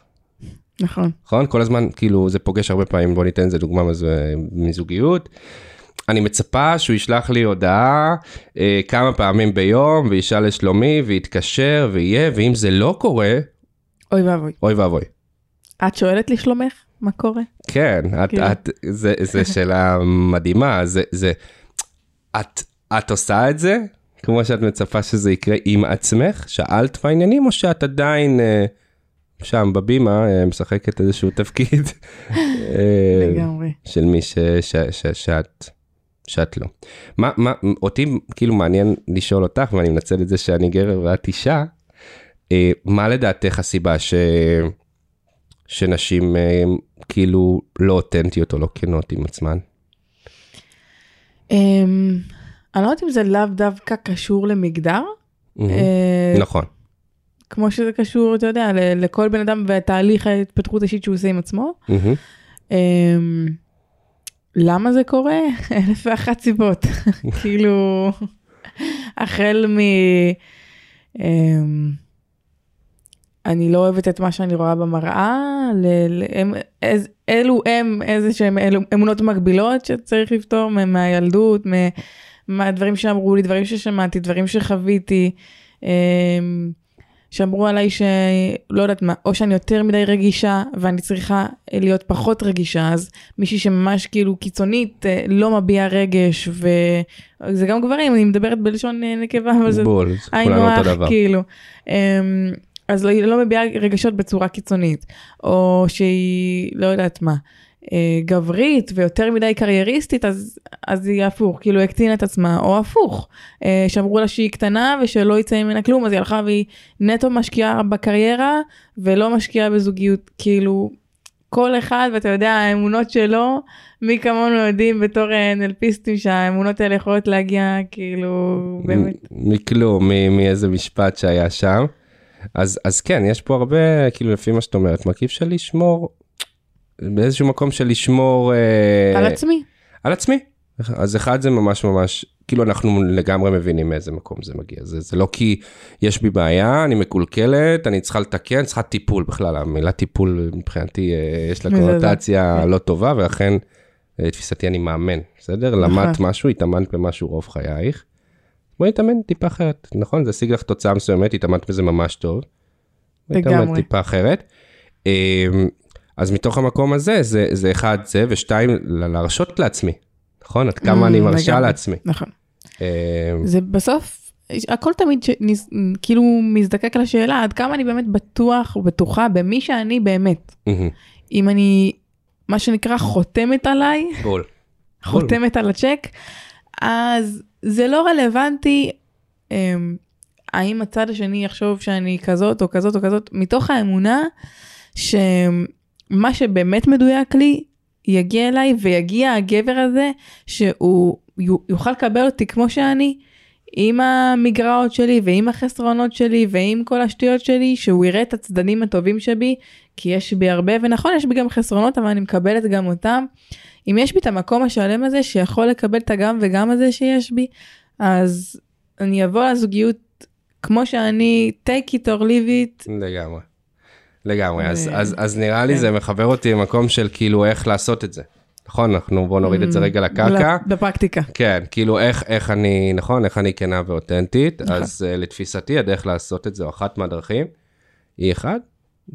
נכון. נכון? כל הזמן, כאילו, זה פוגש הרבה פעמים, בוא ניתן איזה דוגמה מזו- מזוגיות. אני מצפה שהוא ישלח לי הודעה אה, כמה פעמים ביום, וישאל לשלומי, ויתקשר, ויהיה, ואם זה לא קורה, אוי ואבוי. אוי ואבוי. את שואלת לשלומך? מה קורה? כן, את, כאילו. את, זה, זה שאלה מדהימה, זה, זה, את, את עושה את זה, כמו שאת מצפה שזה יקרה עם עצמך, שאלת בעניינים, או שאת עדיין אה, שם בבימה אה, משחקת איזשהו תפקיד אה, לגמרי. של מי ש, ש, ש, שאת, שאת לא. מה, מה, אותי כאילו מעניין לשאול אותך, ואני מנצל את זה שאני גבר ואת אישה, אה, מה לדעתך הסיבה ש... שנשים אה, כאילו לא אותנטיות או לא כנות עם עצמן? אמ, אני לא יודעת אם זה לאו דווקא קשור למגדר. אה, נכון. כמו שזה קשור, אתה יודע, לכל בן אדם בתהליך ההתפתחות האישית שהוא עושה עם עצמו. מהמם. אמ, למה זה קורה? אלף ואחת סיבות. כאילו, החל מ... אמ, אני לא אוהבת את מה שאני רואה במראה, ל- ל- הם- איז- אלו הם איזה שהם אלו אמונות מגבילות שצריך לפתור מה- מהילדות, מה- מהדברים שאמרו לי, דברים ששמעתי, דברים שחוויתי, אמ, שאמרו עליי שלא יודעת מה, או שאני יותר מדי רגישה ואני צריכה להיות פחות רגישה, אז מישהי שממש כאילו קיצונית אה, לא מביעה רגש, וזה גם גברים, אני מדברת בלשון אה, נקבה, אבל זה היינו הך. כאילו. אמ, אז לא, היא לא מביעה רגשות בצורה קיצונית, או שהיא לא יודעת מה, אה, גברית ויותר מדי קרייריסטית, אז, אז היא הפוך, כאילו הקטינה את עצמה, או הפוך, אה, שאמרו לה שהיא קטנה ושלא יצא ממנה כלום, אז היא הלכה והיא נטו משקיעה בקריירה ולא משקיעה בזוגיות, כאילו כל אחד ואתה יודע האמונות שלו, מי כמונו יודעים בתור אה, נלפיסטים שהאמונות האלה יכולות להגיע כאילו באמת. מכלום, מאיזה משפט שהיה שם. אז, אז כן, יש פה הרבה, כאילו לפי מה שאת אומרת, מרכיב של לשמור, באיזשהו מקום של לשמור... אה, על עצמי. על עצמי. אז אחד זה ממש ממש, כאילו אנחנו לגמרי מבינים מאיזה מקום זה מגיע. זה, זה לא כי יש בי בעיה, אני מקולקלת, אני צריכה לתקן, צריכה טיפול בכלל. המילה טיפול מבחינתי אה, יש לה. קונוטציה לא טובה, ולכן לתפיסתי אני מאמן, בסדר? למדת משהו, התאמנת במשהו רוב חייך. בואי נתאמן טיפה אחרת, נכון? זה השיג לך תוצאה מסוימת, התאמנת בזה ממש טוב. לגמרי. טיפה אחרת. אז מתוך המקום הזה, זה, זה אחד זה, ושתיים, להרשות לעצמי, נכון? עד כמה Mm, אני מרשה לגמרי. לעצמי. נכון. אמ, זה בסוף, הכל תמיד ש... כאילו מזדקק לשאלה עד כמה אני באמת בטוח ובטוחה במי שאני באמת. אם אני, מה שנקרא, חותמת עליי, בול. חותמת על הצ'ק, אז זה לא רלוונטי אמ, האם הצד השני יחשוב שאני כזאת או כזאת או כזאת, מתוך האמונה שמה שבאמת מדויק לי יגיע אליי ויגיע הגבר הזה שהוא יו- יוכל לקבל אותי כמו שאני. עם המגרעות שלי ועם החסרונות שלי ועם כל השטויות שלי שהוא יראה את הצדדים הטובים שבי כי יש בי הרבה ונכון יש בי גם חסרונות אבל אני מקבלת גם אותם. אם יש בי את המקום השלם הזה שיכול לקבל את הגם וגם הזה שיש בי אז אני אבוא לזוגיות כמו שאני take it or leave it לגמרי. לגמרי, אז, אז, אז נראה לי כן. זה מחבר אותי למקום של כאילו איך לעשות את זה. נכון, אנחנו בוא נוריד את זה רגע לקרקע. בפרקטיקה. כן, כאילו איך, איך אני, נכון, איך אני כנה ואותנטית, נכון. אז uh, לתפיסתי הדרך לעשות את זה, או אחת מהדרכים, היא אחד,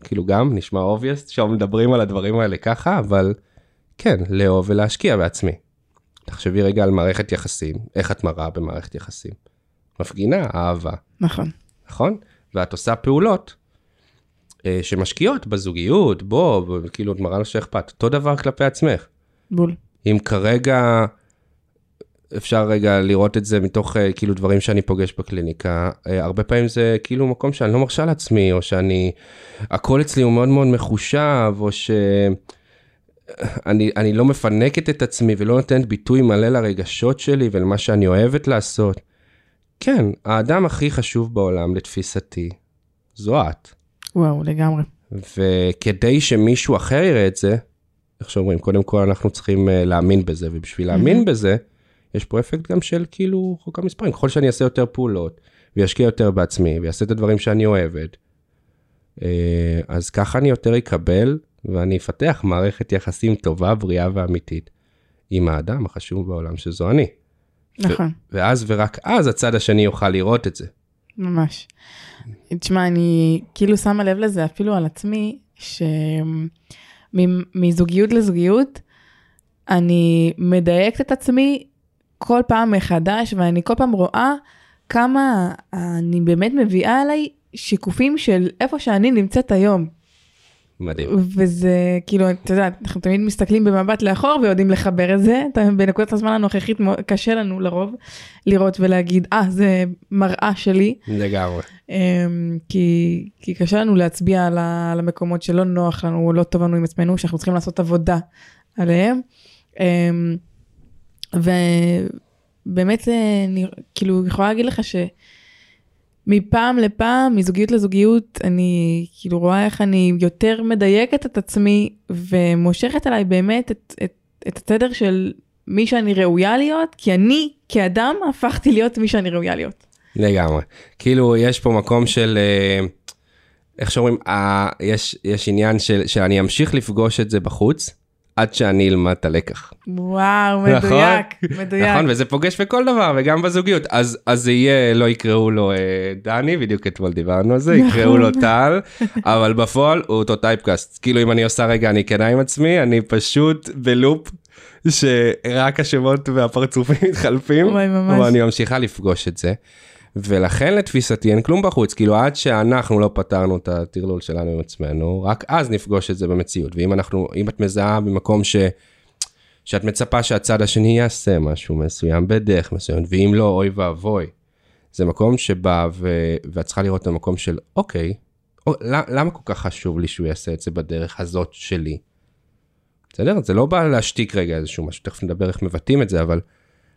כאילו גם נשמע obvious שמדברים על הדברים האלה ככה, אבל כן, לאהוב ולהשקיע בעצמי. תחשבי רגע על מערכת יחסים, איך את מראה במערכת יחסים. מפגינה אהבה, נכון. נכון? ואת עושה פעולות שמשקיעות בזוגיות, בוא, ב- כאילו את מראה לו שאכפת, אותו דבר כלפי עצמך. בול. אם כרגע אפשר רגע לראות את זה מתוך אה, כאילו דברים שאני פוגש בקליניקה, אה, הרבה פעמים זה כאילו מקום שאני לא מרשה לעצמי, או שאני, הכל אצלי הוא מאוד מאוד מחושב, או שאני אני לא מפנקת את עצמי ולא נותנת ביטוי מלא לרגשות שלי ולמה שאני אוהבת לעשות. כן, האדם הכי חשוב בעולם לתפיסתי, זו את. וואו, לגמרי. וכדי שמישהו אחר יראה את זה, איך שאומרים, קודם כל אנחנו צריכים uh, להאמין בזה, ובשביל להאמין מהמם. בזה, יש פה אפקט גם של כאילו חוק המספרים. ככל שאני אעשה יותר פעולות, וישקיע יותר בעצמי, ויעשה את הדברים שאני אוהבת, uh, אז ככה אני יותר אקבל, ואני אפתח מערכת יחסים טובה, בריאה ואמיתית, עם האדם החשוב בעולם שזו אני. נכון. ואז ורק אז הצד השני יוכל לראות את זה. ממש. תשמע, אני כאילו שמה לב לזה אפילו על עצמי, שמזוגיות לזוגיות, אני מדייקת את עצמי כל פעם מחדש, ואני כל פעם רואה כמה אני באמת מביאה עליי שיקופים של איפה שאני נמצאת היום. מדהים. וזה כאילו, אתה יודע, אנחנו תמיד מסתכלים במבט לאחור ויודעים לחבר את זה, בנקודת הזמן הנוכחית קשה לנו לרוב לראות ולהגיד, אה, זה מראה שלי. לגמרי. אמ, כי, כי קשה לנו להצביע על, ה, על המקומות שלא נוח לנו, לא טוב לנו עם עצמנו, שאנחנו צריכים לעשות עבודה עליהם. אמ, ובאמת, אה, אני כאילו יכולה להגיד לך שמפעם לפעם, מזוגיות לזוגיות, אני כאילו רואה איך אני יותר מדייקת את עצמי ומושכת עליי באמת את, את, את התדר של מי שאני ראויה להיות, כי אני כאדם הפכתי להיות מי שאני ראויה להיות. לגמרי. כאילו, יש פה מקום של, אה, איך שאומרים, אה, יש, יש עניין של, שאני אמשיך לפגוש את זה בחוץ, עד שאני אלמד את הלקח. וואו, נכון? מדויק, מדויק. נכון, וזה פוגש בכל דבר, וגם בזוגיות. אז, אז זה יהיה, לא יקראו לו אה, דני, בדיוק אתמול דיברנו על זה, יקראו לו טל, אבל בפועל הוא אותו טייפקאסט. כאילו, אם אני עושה רגע, אני כנה עם עצמי, אני פשוט בלופ. שרק השמות והפרצופים מתחלפים, וואי, ממש. אבל אני ממשיכה לפגוש את זה. ולכן לתפיסתי אין כלום בחוץ, כאילו עד שאנחנו לא פתרנו את הטרלול שלנו עם עצמנו, רק אז נפגוש את זה במציאות. ואם אנחנו, אם את מזהה במקום ש... שאת מצפה שהצד השני יעשה משהו מסוים בדרך מסוימת, ואם לא, אוי ואבוי. זה מקום שבא ו... ואת צריכה לראות את המקום של, אוקיי, או, למה, כל כך חשוב לי שהוא יעשה את זה בדרך הזאת שלי? בסדר? זה לא בא להשתיק רגע איזשהו משהו, תכף נדבר איך מבטאים את זה, אבל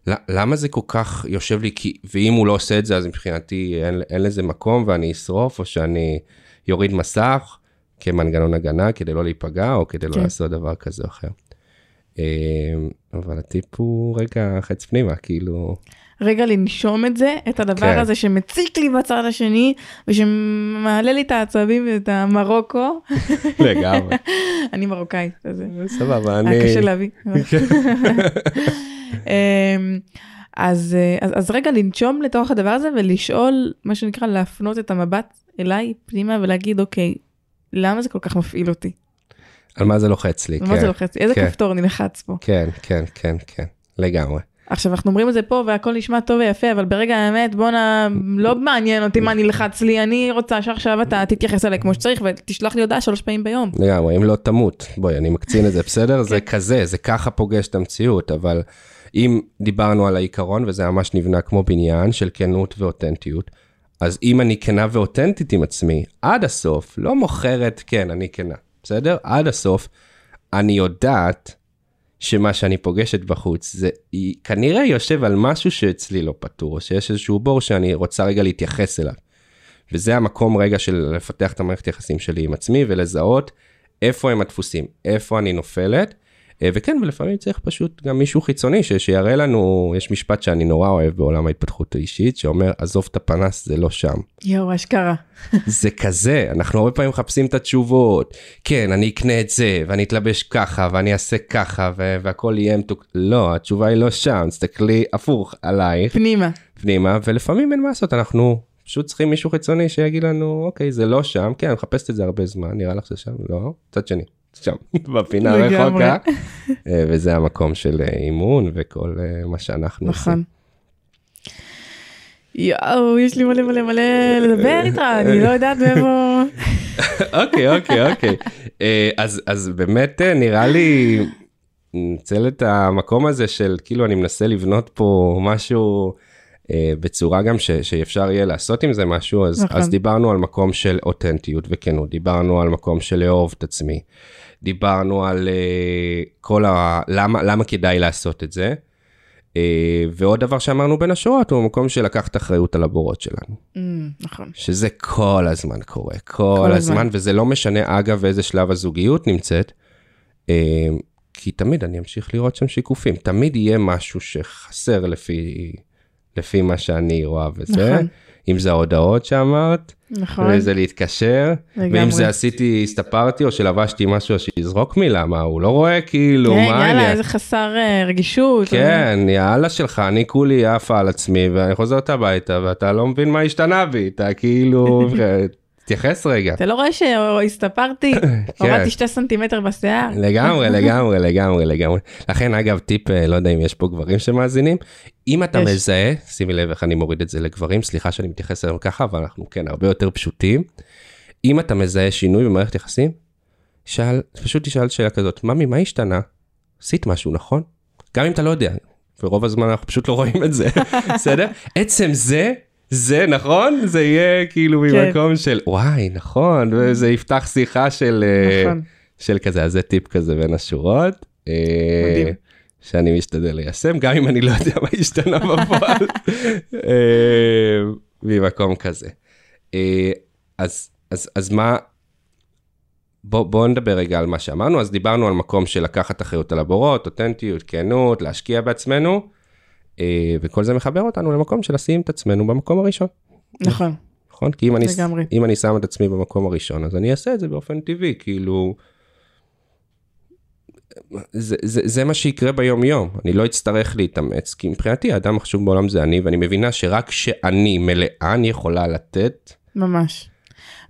למה זה כל כך יושב לי, כי, ואם הוא לא עושה את זה, אז מבחינתי אין, אין לזה מקום ואני אשרוף, או שאני יוריד מסך כמנגנון הגנה כדי לא להיפגע, או כדי לא כן. לעשות דבר כזה או אחר. אה, אבל הטיפ הוא רגע חץ פנימה, כאילו, רגע לנשום את זה, את הדבר כן. הזה שמציק לי בצד השני, ושמעלה לי את העצבים ואת המרוקו. לגמרי. אני מרוקאית, אז סבבה, אני... היה קשה להביא. כן. אמ, אז, אה, אז, אז רגע לנשום לתוך הדבר הזה ולשאול, מה שנקרא, להפנות את המבט אליי פנימה ולהגיד, אוקיי, למה זה כל כך מפעיל אותי? על מה זה לוחץ לי, על מה זה כן. לוחץ? לי? איזה כן. כפתור נלחץ פה? כן, כן, כן, כן, לגמרי. עכשיו אנחנו אומרים את זה פה והכל נשמע טוב ויפה אבל ברגע האמת בואנה לא מעניין אותי מה נלחץ לי אני רוצה שעכשיו אתה תתייחס אליי כמו שצריך ותשלח לי הודעה שלוש פעמים ביום. לגמרי, אם לא תמות, בואי, אני מקצין את זה, בסדר? זה כזה, זה ככה פוגש את המציאות, אבל אם דיברנו על העיקרון, וזה ממש נבנה כמו בניין של כנות ואותנטיות, אז אם אני כנה ואותנטית עם עצמי, עד הסוף, לא מוכרת, כן, אני כנה, בסדר? עד הסוף, אני יודעת שמה שאני פוגשת בחוץ, זה היא כנראה יושב על משהו שאצלי לא פתור, שיש איזשהו בור שאני רוצה רגע להתייחס אליו. וזה המקום רגע של לפתח את המערכת יחסים שלי עם עצמי ולזהות איפה הם הדפוסים, איפה אני נופלת. אה, וכן, ולפעמים צריך פשוט גם מישהו חיצוני ש- שיראה לנו, יש משפט שאני נורא אוהב בעולם ההתפתחות האישית, שאומר, עזוב את הפנס, זה לא שם. יואו אשכרה. זה כזה, אנחנו הרבה פעמים מחפשים את התשובות. כן, אני אקנה את זה, ואני אתלבש ככה, ואני אעשה ככה, והכל יהיה מתוק... לא, התשובה היא לא שם, תסתכלי הפוך עלייך, פנימה. פנימה, ולפעמים אין מה לעשות, אנחנו פשוט צריכים מישהו חיצוני שיגיד לנו, אוקיי, זה לא שם, כן, אני מחפשת את זה הרבה זמן, נראה לך שזה שם? לא, צד שני, שם, בפינה. הרחוקה, אה, וזה המקום של אה, אימון וכל אה, מה שאנחנו עושים. נכון. יואו יש לי מלא מלא מלא לדבר איתך אני לא יודעת מאיפה. אוקיי, אוקיי, אוקיי. אז, באמת אה, נראה לי, ננצל את המקום הזה של כאילו אני מנסה לבנות פה משהו בצורה גם ש, שאפשר יהיה לעשות עם זה משהו, אז, נכון. אז דיברנו על מקום של אותנטיות וכנות, דיברנו על מקום של לאהוב את עצמי, דיברנו על אה, כל ה... למה, למה כדאי לעשות את זה. אה, ועוד דבר שאמרנו בין השורות הוא המקום של לקחת אחריות על הבורות שלנו. אמ, נכון. שזה כל הזמן קורה, כל, כל הזמן, הזמן. וזה לא משנה אגב באיזה שלב הזוגיות נמצאת, אה, כי תמיד אני אמשיך לראות שם שיקופים, תמיד יהיה משהו שחסר לפי, לפי מה שאני רואה וזה, נכון. אם זה ההודעות שאמרת, נכון. וזה להתקשר, לגמרי. ואם זה עשיתי, הסתפרתי או שלבשתי משהו, שיזרוק מילה, מה, הוא לא רואה כאילו, כן, מה יאללה העניין? איזה חסר אה, רגישות. כן, יאללה שלך, אני כולי עפה על עצמי ואני חוזרת הביתה ואתה לא מבין מה השתנה בי, אתה כאילו, תתייחס רגע. אתה לא רואה שהסתפרתי? כן. הורדתי שתי סנטימטר בשיער? לגמרי, לגמרי, לגמרי, לגמרי. לכן, אגב, טיפ, אה, לא יודע אם יש פה גברים שמאזינים, אם אתה. מזהה, שימי לב איך אני מוריד את זה לגברים, סליחה שאני מתייחס אליהם ככה, אבל אנחנו כן הרבה יותר פשוטים. אם אתה מזהה שינוי במערכת יחסים, שאל, פשוט תשאל שאלה כזאת, ממי, מה השתנה? עשית משהו, נכון? גם אם אתה לא יודע, ורוב הזמן אנחנו פשוט לא רואים את זה, בסדר? עצם זה, זה נכון? זה יהיה כאילו כן. ממקום של וואי, נכון, וזה יפתח שיחה של... אה, נכון. של כזה, אז זה טיפ כזה בין השורות. אה, מדהים. שאני משתדל ליישם, גם אם אני לא יודע מה השתנה בפועל, אה, ממקום כזה. אז, אז, אז מה, בוא, בוא נדבר רגע על מה שאמרנו, אז דיברנו על מקום של לקחת אחריות על הבורות, אותנטיות, כנות, להשקיע בעצמנו, וכל זה מחבר אותנו למקום של לשים את עצמנו במקום הראשון. נכון. נכון? כי אם אני. אם אני שם את עצמי במקום הראשון, אז אני אעשה את זה באופן טבעי, כאילו... זה, זה, זה מה שיקרה ביום יום, אני לא אצטרך להתאמץ, כי מבחינתי האדם החשוב בעולם זה אני, ואני מבינה שרק כשאני מלאה אני יכולה לתת. ממש.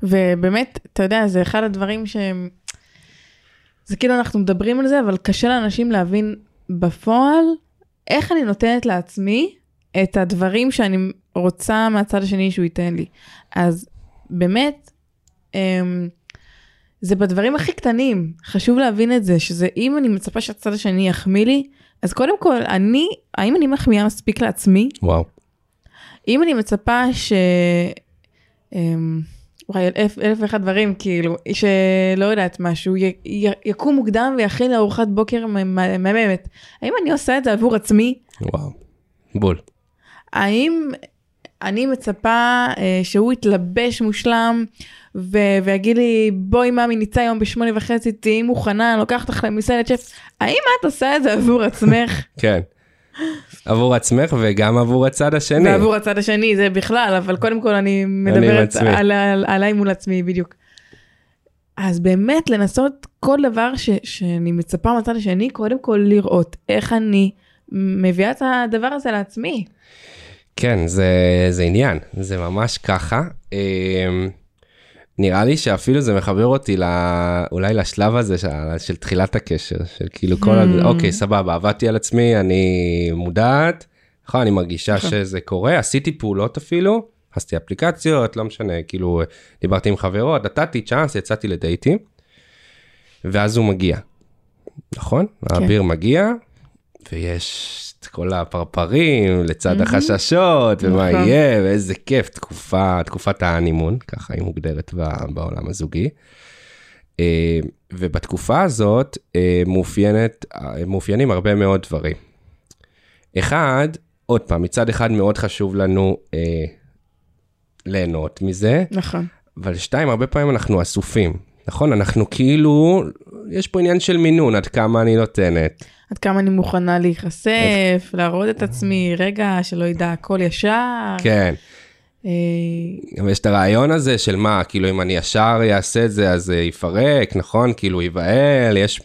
ובאמת, אתה יודע, זה אחד הדברים שהם... זה כאילו אנחנו מדברים על זה, אבל קשה לאנשים להבין בפועל איך אני נותנת לעצמי את הדברים שאני רוצה מהצד השני שהוא ייתן לי. אז באמת, אמ, זה בדברים הכי קטנים, חשוב להבין את זה, שזה אם אני מצפה שהצד השני יחמיא לי, אז קודם כל, אני, האם אני מחמיאה מספיק לעצמי? וואו. אם אני מצפה ש... וואי, אלף, אלף ואחד דברים, כאילו, שלא יודעת משהו, י, י, יקום מוקדם ויכין לארוחת בוקר מהממת. האם אני עושה את זה עבור עצמי? וואו. בול. האם אני מצפה אה, שהוא יתלבש מושלם ו- ויגיד לי, בואי מאמי ניצה היום בשמונה וחצי, תהיי מוכנה, אני לוקחת אותך למסעדת שף. האם את עושה את זה עבור עצמך? כן. עבור עצמך וגם עבור הצד השני. ועבור הצד השני זה בכלל, אבל קודם כל אני מדברת עצמי. על, על, עליי מול עצמי בדיוק. אז באמת לנסות כל דבר ש, שאני מצפה מהצד השני, קודם כל לראות איך אני מביאה את הדבר הזה לעצמי. כן, זה, זה עניין, זה ממש ככה. נראה לי שאפילו זה מחבר אותי לא, אולי לשלב הזה של, של תחילת הקשר, של כאילו כל, Hmm. ה... אוקיי, סבבה, עבדתי על עצמי, אני מודעת, נכון, אני מרגישה נכון. שזה קורה, עשיתי פעולות אפילו, עשיתי אפליקציות, לא משנה, כאילו, דיברתי עם חברות, נתתי צ'אנס, יצאתי לדייטים, ואז הוא מגיע, נכון? כן. האביר מגיע, ויש את כל הפרפרים לצד החששות, ומה נכון. יהיה, ואיזה כיף, תקופה, תקופת ההנימון, ככה היא מוגדרת בעולם הזוגי. אה, ובתקופה הזאת אה, מאופיינת, אה, מאופיינים הרבה מאוד דברים. אחד, עוד פעם, מצד אחד מאוד חשוב לנו אה, ליהנות מזה, נכון. אבל שתיים, הרבה פעמים אנחנו אסופים, נכון? אנחנו כאילו, יש פה עניין של מינון, עד כמה אני נותנת. עד כמה אני מוכנה להיחשף, להראות את עצמי, רגע, שלא ידע הכל ישר. כן, אה, גם יש את הרעיון הזה של מה, כאילו אם אני ישר אעשה את זה אז זה יפרק, נכון? כאילו ייבהל, יש...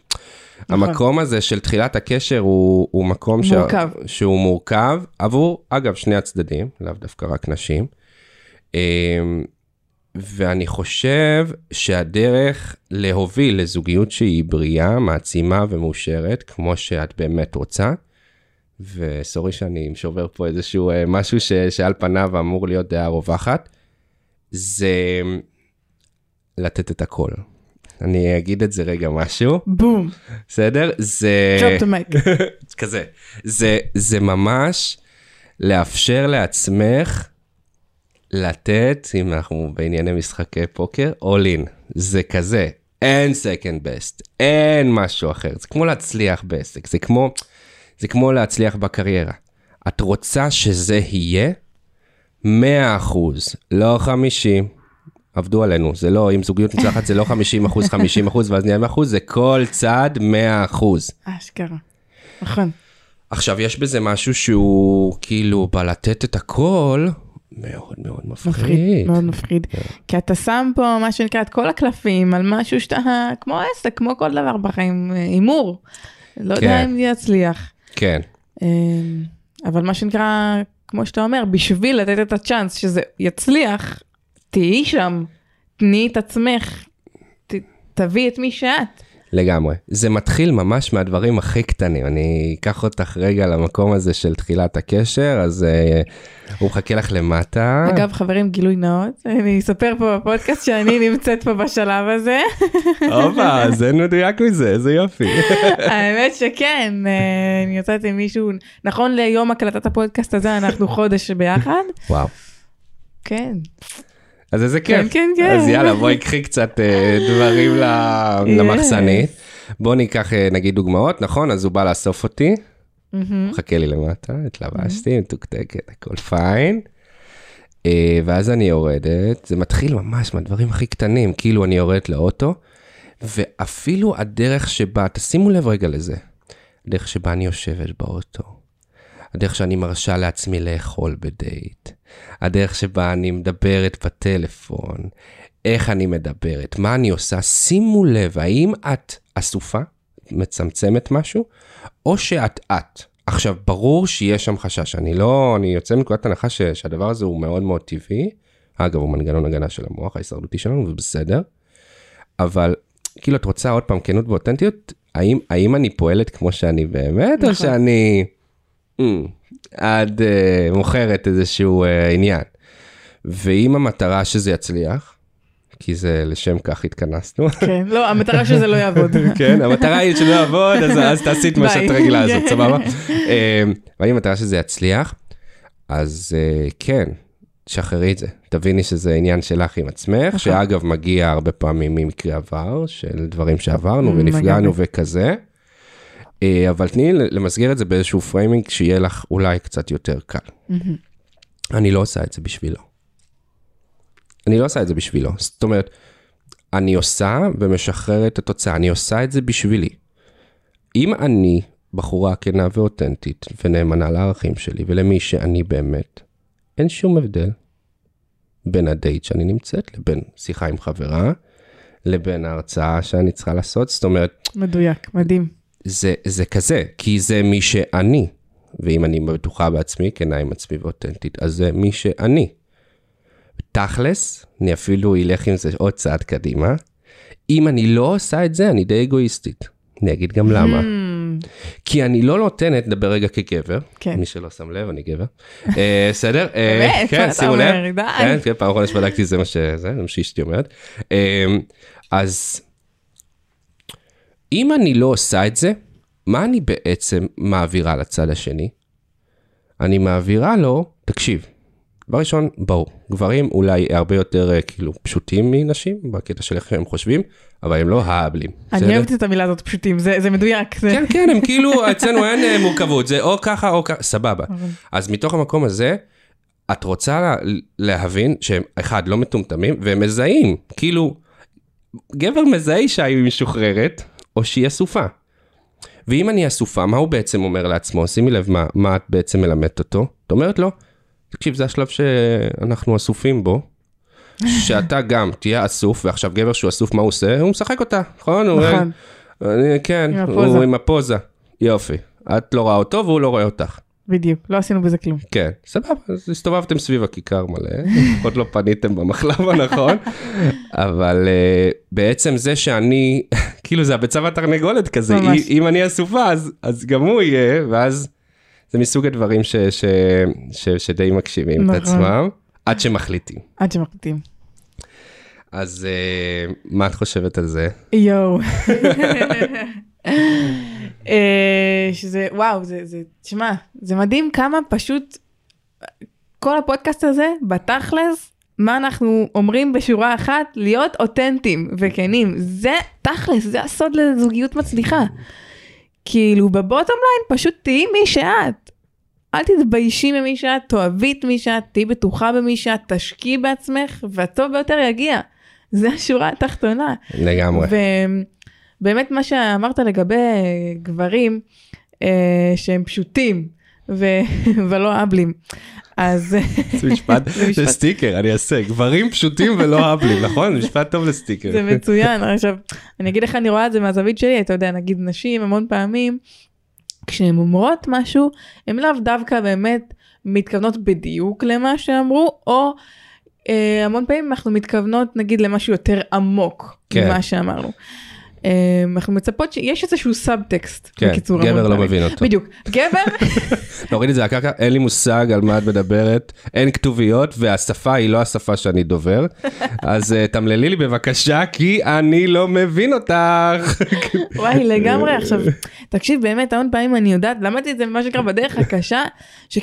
נכון. המקום הזה של תחילת הקשר הוא, הוא מקום ש... שהוא מורכב עבור, אגב, שני הצדדים, לאו דווקא רק נשים. ואני חושב שהדרך להוביל לזוגיות שהיא בריאה, מעצימה ומאושרת, כמו שאת באמת רוצה, וסורי שאני שובר פה איזשהו אה, משהו ש, שעל פניו אמור להיות דעה רווחת, זה לתת את הכל. אני אגיד את זה רגע משהו, בום, בסדר? זה... drop the mic. כזה. זה, זה ממש לאפשר לעצמך לתת, אם אנחנו בענייני משחקי פוקר, all in. זה כזה, אין second best, אין משהו אחר. זה כמו להצליח בעסק, זה כמו, זה כמו להצליח בקריירה. את רוצה שזה יהיה 100%, לא 50. עבדו עלינו, זה לא, אם זוגיות מוצלחת זה לא 50 אחוז, 50 אחוז, ואז נהיה 100 אחוז, זה כל צד 100 אחוז. אשכרה. נכון. עכשיו, יש בזה משהו שהוא כאילו בלתת את הכל, מאוד מאוד מפחיד. מפחיד, מאוד מפחיד. כי אתה שם פה מה שנקרא את כל הקלפים על משהו שאתה, כמו עסק, כמו כל דבר בחיים, אה, הימור. לא יודע כן. אם יצליח. כן, אה, אבל מה שנקרא, כמו שאתה אומר, בשביל לתת את הצ'אנס שזה יצליח, תהיי שם, תני את עצמך, ת, תביאי את מי שאת. לגמרי. זה מתחיל ממש מהדברים הכי קטנים. אני אקח אותך רגע למקום הזה של תחילת הקשר, אז uh, הוא מחכה לך למטה. אגב, חברים, גילוי נאות, אני אספר פה בפודקאסט שאני נמצאת פה בשלב הזה. הופה, זה מדויק מזה, איזה יופי. האמת שכן, אה, אני יוצאת עם מישהו, נכון ליום הקלטת הפודקאסט הזה, אנחנו חודש ביחד. וואו. כן. אז איזה כן, כיף. כן, כן. אז יאללה, בואי קחי קצת אה, דברים למחסנית. בוא ניקח אה, נגיד דוגמאות, נכון? אז הוא בא לאסוף אותי, מהמם. מחכה לי למטה, התלבשתי, מתוקתקת, הכל פיין. אה, ואז אני יורדת, זה מתחיל ממש מהדברים הכי קטנים, כאילו אני יורדת לאוטו, ואפילו הדרך שבה, תשימו לב רגע לזה, הדרך שבה אני יושבת באוטו, הדרך שאני מרשה לעצמי לאכול בדייט, הדרך שבה אני מדברת בטלפון, איך אני מדברת, מה אני עושה, שימו לב, האם את אסופה, מצמצמת משהו, או שאת את. עכשיו, ברור שיש שם חשש, אני לא, אני יוצא מנקודת הנחה ש, שהדבר הזה הוא מאוד מאוד טבעי. אגב, הוא מנגנון הגנה של המוח ההישרדותי שלנו, ובסדר. אבל, כאילו, את רוצה עוד פעם כנות ואותנטיות, האם, האם אני פועלת כמו שאני באמת, או נכון. שאני mm, עד uh, מוכרת איזשהו uh, עניין. ואם המטרה שזה יצליח, כי זה לשם כך התכנסנו, כן, לא, המטרה שזה לא יעבוד. כן, המטרה היא שלא יעבוד, אז, אז תעשי את מה. שאת רגילה לעשות, סבבה? אמ, ואם המטרה שזה יצליח, אז אה, כן, שחררי את זה. תביני שזה עניין שלך עם עצמך, נכון. שאגב מגיע הרבה פעמים ממקרה עבר, של דברים שעברנו ונפגענו. וכזה. אה, אבל תני למסגר את זה באיזשהו framing שיהיה לך אולי קצת יותר קל. מהמם. אני לא עושה את זה בשבילו. אני לא עושה את זה בשבילו. זאת אומרת, אני עושה ומשחררת את התוצאה, אני עושה את זה בשבילי. אם אני בחורה כנה ואותנטית ונאמנה לערכים שלי ולמי שאני באמת, אין שום הבדל בין הדייט שאני נמצאת לבין שיחה עם חברה, לבין ההרצאה שאני צריכה לעשות. זאת אומרת, מדויק, מדהים. זה, זה כזה, כי זה מי שאני. ואם אני בטוחה בעצמי, כנה עם עצמי ואותנטית, אז זה מי שאני. תכלס, אני אפילו אלך עם זה עוד צעד קדימה. אם אני לא עושה את זה, אני די אגואיסטית. אני אגיד גם למה. Hmm, כי אני לא נותנת, נדבר רגע כגבר, כן. מי שלא שם לב, אני גבר. אה, בסדר? אה, באמת? כן, שימו לב. כן, כן, פעם אחרונה שבדקתי זה מה שזה, זה מה שאשתי אומרת. אה, אז אם אני לא עושה את זה, מה אני בעצם מעבירה לצד השני? אני מעבירה לו, תקשיב, דבר ראשון, ברור, גברים אולי הרבה יותר אה, כאילו פשוטים מנשים, בקטע של איך הם חושבים, אבל הם לא האבלים. אני? אוהבת את המילה הזאת פשוטים, זה זה מדויק. זה- כן, כן, הם כאילו, אצלנו אין אה, מורכבות, זה או ככה או ככה, סבבה. אז מתוך המקום הזה, את רוצה לה, להבין שהם, אחד, לא מטומטמים, והם מזהים, כאילו, גבר מזהה אישה היא משוחררת, או שהיא אסופה. ואם אני אסופה, מה הוא בעצם אומר לעצמו? שימי לב מה, מה את בעצם מלמדת אותו. את אומרת לו, תקשיב, זה השלב שאנחנו אסופים בו, שאתה גם תהיה אסוף, ועכשיו גבר שהוא אסוף, מה הוא עושה? הוא משחק אותה, נכון? הוא- נכון. אני, כן, עם הוא. עם הפוזה. יופי. את לא רואה אותו והוא לא רואה אותך. בדיוק, לא עשינו בזה כלום. כן, סבבה, אז הסתובבתם סביב הכיכר מלא, עוד לא פניתם במחלב הנכון, אבל uh, בעצם זה שאני, כאילו זה הביצה והתרנגולת כזה, ממש. אם אני אסופה אז, אז גם הוא יהיה, ואז זה מסוג הדברים ש, ש, ש, שדי מקשיבים את נכון. עצמם, עד שמחליטים. עד שמחליטים. אז uh, מה את חושבת על זה? יואו. אה, שזה, וואו, זה, זה, תשמע, זה מדהים כמה פשוט, כל הפודקאסט הזה, בתכלס, מה אנחנו אומרים בשורה אחת? להיות אותנטיים וכנים. זה תכלס, זה הסוד לזוגיות מצליחה. כאילו, בבוטום ליין פשוט תהיי מי שאת. אל תתביישי ממי שאת, תאהבי את מי שאת, תהיי בטוחה במי שאת, תשקיעי בעצמך, והטוב ביותר יגיע. זה השורה התחתונה. לגמרי. ובאמת מה שאמרת לגבי גברים אה, שהם פשוטים ו... ולא אבלים, אז זה משפט, זה סטיקר, אני אעשה, גברים פשוטים ולא אהבלים, נכון? זה משפט טוב לסטיקר. זה מצוין. עכשיו, אני אגיד לך, אני רואה את זה מהזווית שלי, אתה יודע, נגיד נשים המון פעמים, כשהן אומרות משהו, הן לאו דווקא באמת מתכוונות בדיוק למה שאמרו, או המון פעמים אנחנו מתכוונות נגיד למשהו יותר עמוק כן. ממה שאמרנו. אה, אנחנו מצפות שיש איזשהו סאבטקסט, כן, בקיצור. גבר לא. מבין אותו. בדיוק. גבר, להוריד את זה לקרקע, אין לי מושג על מה את מדברת, אין כתוביות, והשפה היא לא השפה שאני דובר. אז uh, תמללי לי בבקשה, כי אני לא מבין אותך. וואי לגמרי עכשיו תקשיב באמת המון פעמים אני יודעת למדתי את זה מה שנקרא בדרך הקשה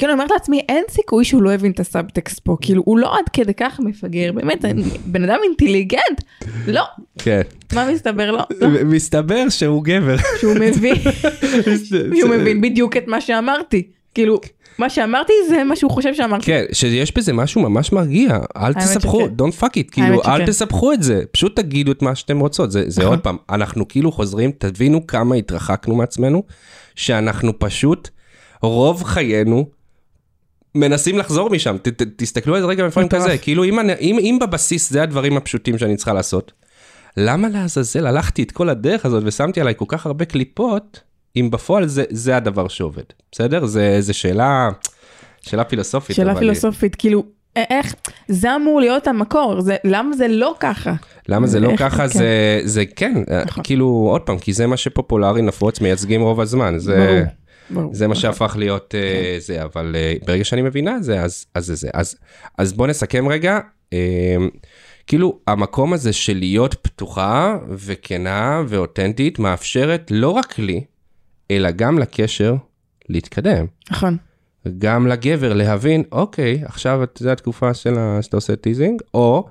אני אומרת לעצמי אין סיכוי שהוא לא הבין את הסאבטקסט פה כאילו הוא לא עד כדי כך מפגר באמת אני בן אדם אינטליגנט לא כן. מה מסתבר לו מסתבר שהוא גבר. שהוא מבין שהוא מבין בדיוק את מה שאמרתי כאילו מה שאמרתי זה מה שהוא חושב שאמרתי כן, שיש בזה משהו ממש מרגיע, אל שכן. don't fuck it, כאילו, אל. תסבכו את זה, פשוט תגידו את מה שאתם רוצות, זה זה נכון. עוד פעם, אנחנו כאילו חוזרים, תבינו כמה התרחקנו מעצמנו, שאנחנו פשוט, רוב חיינו, מנסים לחזור משם, ת, ת, תסתכלו על זה רגע מטורף. כזה, כאילו אם, אני- אם, אם בבסיס זה הדברים הפשוטים שאני צריכה לעשות, למה לעזאזל הלכתי את כל הדרך הזאת ושמתי עליי כל כך הרבה קליפות, אם בפועל זה, זה הדבר שעובד, בסדר? זה, זה שאלה, שאלה פילוסופית. שאלה פילוסופית כאילו א- איך זה אמור להיות המקור זה למה זה לא ככה למה זה לא איך- ככה? כן. זה, זה כן, נכון. כאילו, עוד פעם, כי זה מה שפופולרי, נפוץ, מייצגים רוב הזמן. זה, ברור, ברור. זה מה נכון. שהפך להיות אה, זה, אבל אה, ברגע שאני מבינה את זה, אז אז זה זה. אז, אז בוא נסכם רגע. אה, כאילו, המקום הזה של להיות פתוחה וכנה ואותנטית, מאפשרת לא רק לי, אלא גם לקשר להתקדם. נכון גם לגבר להבין, אוקיי, עכשיו זה התקופה של ה- שאתה עושה teasing, או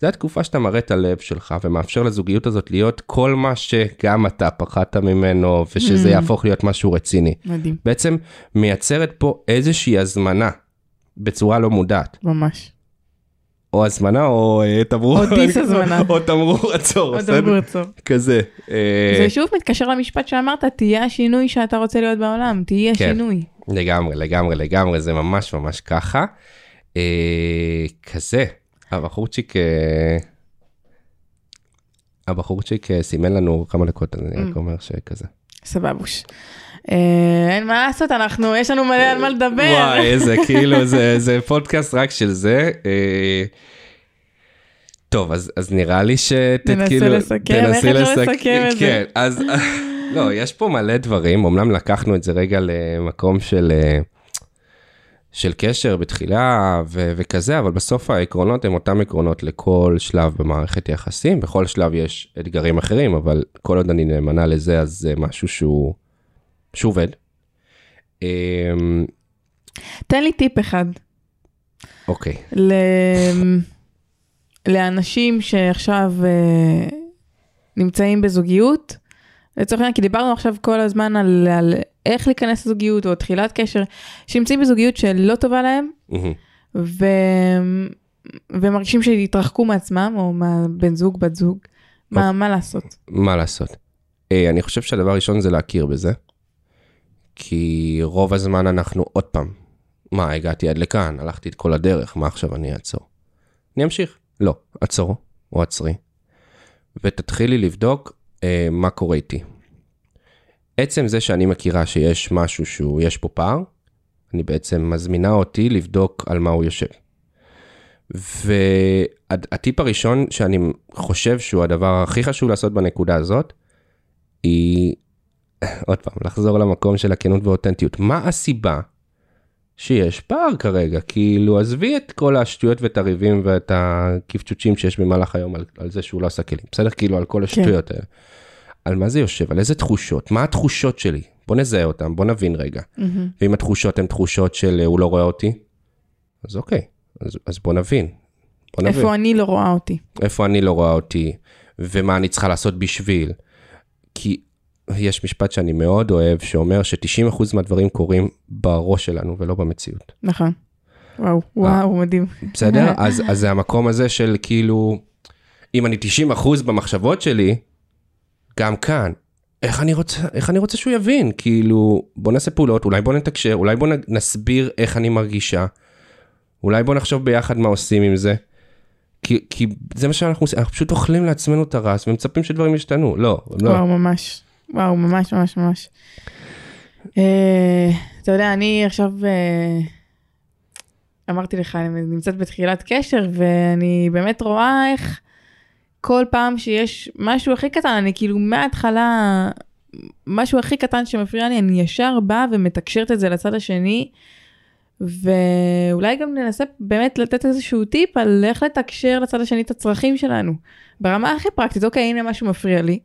זה התקופה שאתה מראה את הלב שלך ומאפשר לזוגיות הזאת להיות כל מה שגם אתה פחדת ממנו, ושזה Mm. יהפוך להיות משהו רציני. מדהים בעצם מייצרת פה איזושהי הזמנה בצורה לא מודעת. ממש או הזמנה או אה, תמרור, או dis הזמנה. או תמרור עצור, בסדר? דבר עצור. כזה. אה, זה שוב מתקשר למשפט שאמרת, תהיה השינוי שאתה רוצה להיות בעולם, תהיה כן. השינוי. לגמרי, לגמרי, לגמרי, זה ממש ממש ככה. אה, כזה, הבחורצ'יק, הבחורצ'יק סימן לנו כמה דקות, אני רק Mm. אומר שכזה. סבבוש. אה, אין מה לעשות, אנחנו, יש לנו מלא על מה לדבר. וואי, איזה כאילו, זה, זה פודקאסט רק של זה. אה, טוב, אז, אז נראה לי שתתחילו... ננסה לסכם, איך אפשר לסכם את זה? כן, אז לא, יש פה מלא דברים, אמנם לקחנו את זה רגע למקום של, אה, של קשר בתחילה ו- וכזה, אבל בסוף העקרונות הם אותם עקרונות לכל שלב במערכת יחסים, בכל שלב יש אתגרים אחרים, אבל כל עוד אני נאמנה לזה, אז זה משהו שהוא, שהוא עובד. אמ, תן לי טיפ אחד אוקיי, ל... לאנשים שעכשיו אה, נמצאים בזוגיות. לצורך העניין, כי דיברנו עכשיו כל הזמן על, על איך להיכנס לזוגיות או תחילת קשר, שנמצאים בזוגיות שלא טובה להם. ו... ומרגישים שהתרחקו מעצמם, או מהבן זוג, בת זוג, מה, מה לעשות? מה לעשות? אה, אני חושב שהדבר הראשון זה להכיר בזה, כי רוב הזמן אנחנו עוד פעם, מה, הגעתי עד לכאן, הלכתי את כל הדרך, מה עכשיו אני אעצור? אני אמשיך. לא, עצור או עצרי, ותתחילי לבדוק אה, מה קורה איתי. עצם זה שאני מכירה שיש משהו שהוא, יש פה פער, אני בעצם מזמינה אותי לבדוק על מה הוא יושב. והטיפ הראשון שאני חושב שהוא הדבר הכי חשוב לעשות בנקודה הזאת, היא, עוד פעם, לחזור למקום של הכנות ואותנטיות. מה הסיבה שיש פער כרגע? כאילו, עזבי את כל השטויות ואת הריבים ואת הקפצ'וצ'ים שיש במהלך היום על, על זה שהוא לא עשה כלים, בסדר? כאילו, על כל השטויות האלה. על מה זה יושב? על איזה תחושות? מה התחושות שלי? בוא נזהה אותן, בוא נבין רגע. מהמם. ואם התחושות הן תחושות של אה, הוא לא רואה אותי, אז אוקיי, אז, אז בוא נבין. בוא נבין. איפה אני לא רואה אותי? איפה אני לא רואה אותי, ומה אני צריכה לעשות בשביל. כי יש משפט שאני מאוד אוהב, שאומר ש-90% מהדברים קורים בראש שלנו ולא במציאות. נכון. וואו, וואו, מדהים. בסדר? אז, אז זה המקום הזה של כאילו, אם אני 90% במחשבות שלי, גם כאן, איך אני רוצה, איך אני רוצה שהוא יבין? כאילו, בוא נעשה פעולות, אולי בוא נתקשר, אולי בוא נסביר איך אני מרגישה, אולי בוא נחשוב ביחד מה עושים עם זה. כי, כי זה מה שאנחנו עושים, אנחנו פשוט אוכלים לעצמנו את הרס ומצפים שדברים ישתנו. לא, לא. וואו, ממש. וואו, ממש, ממש, ממש. אה, אתה יודע, אני עכשיו, אה, אמרתי לך, אני נמצאת בתחילת קשר, ואני באמת רואה איך כל פעם שיש משהו הכי קטן, אני כאילו מההתחלה, משהו הכי קטן שמפריע לי, אני ישר באה ומתקשרת את זה לצד השני. ואולי גם ננסה באמת לתת איזשהו טיפ על איך לתקשר לצד השני את הצרכים שלנו. ברמה הכי פרקטית, אוקיי, הנה משהו מפריע לי.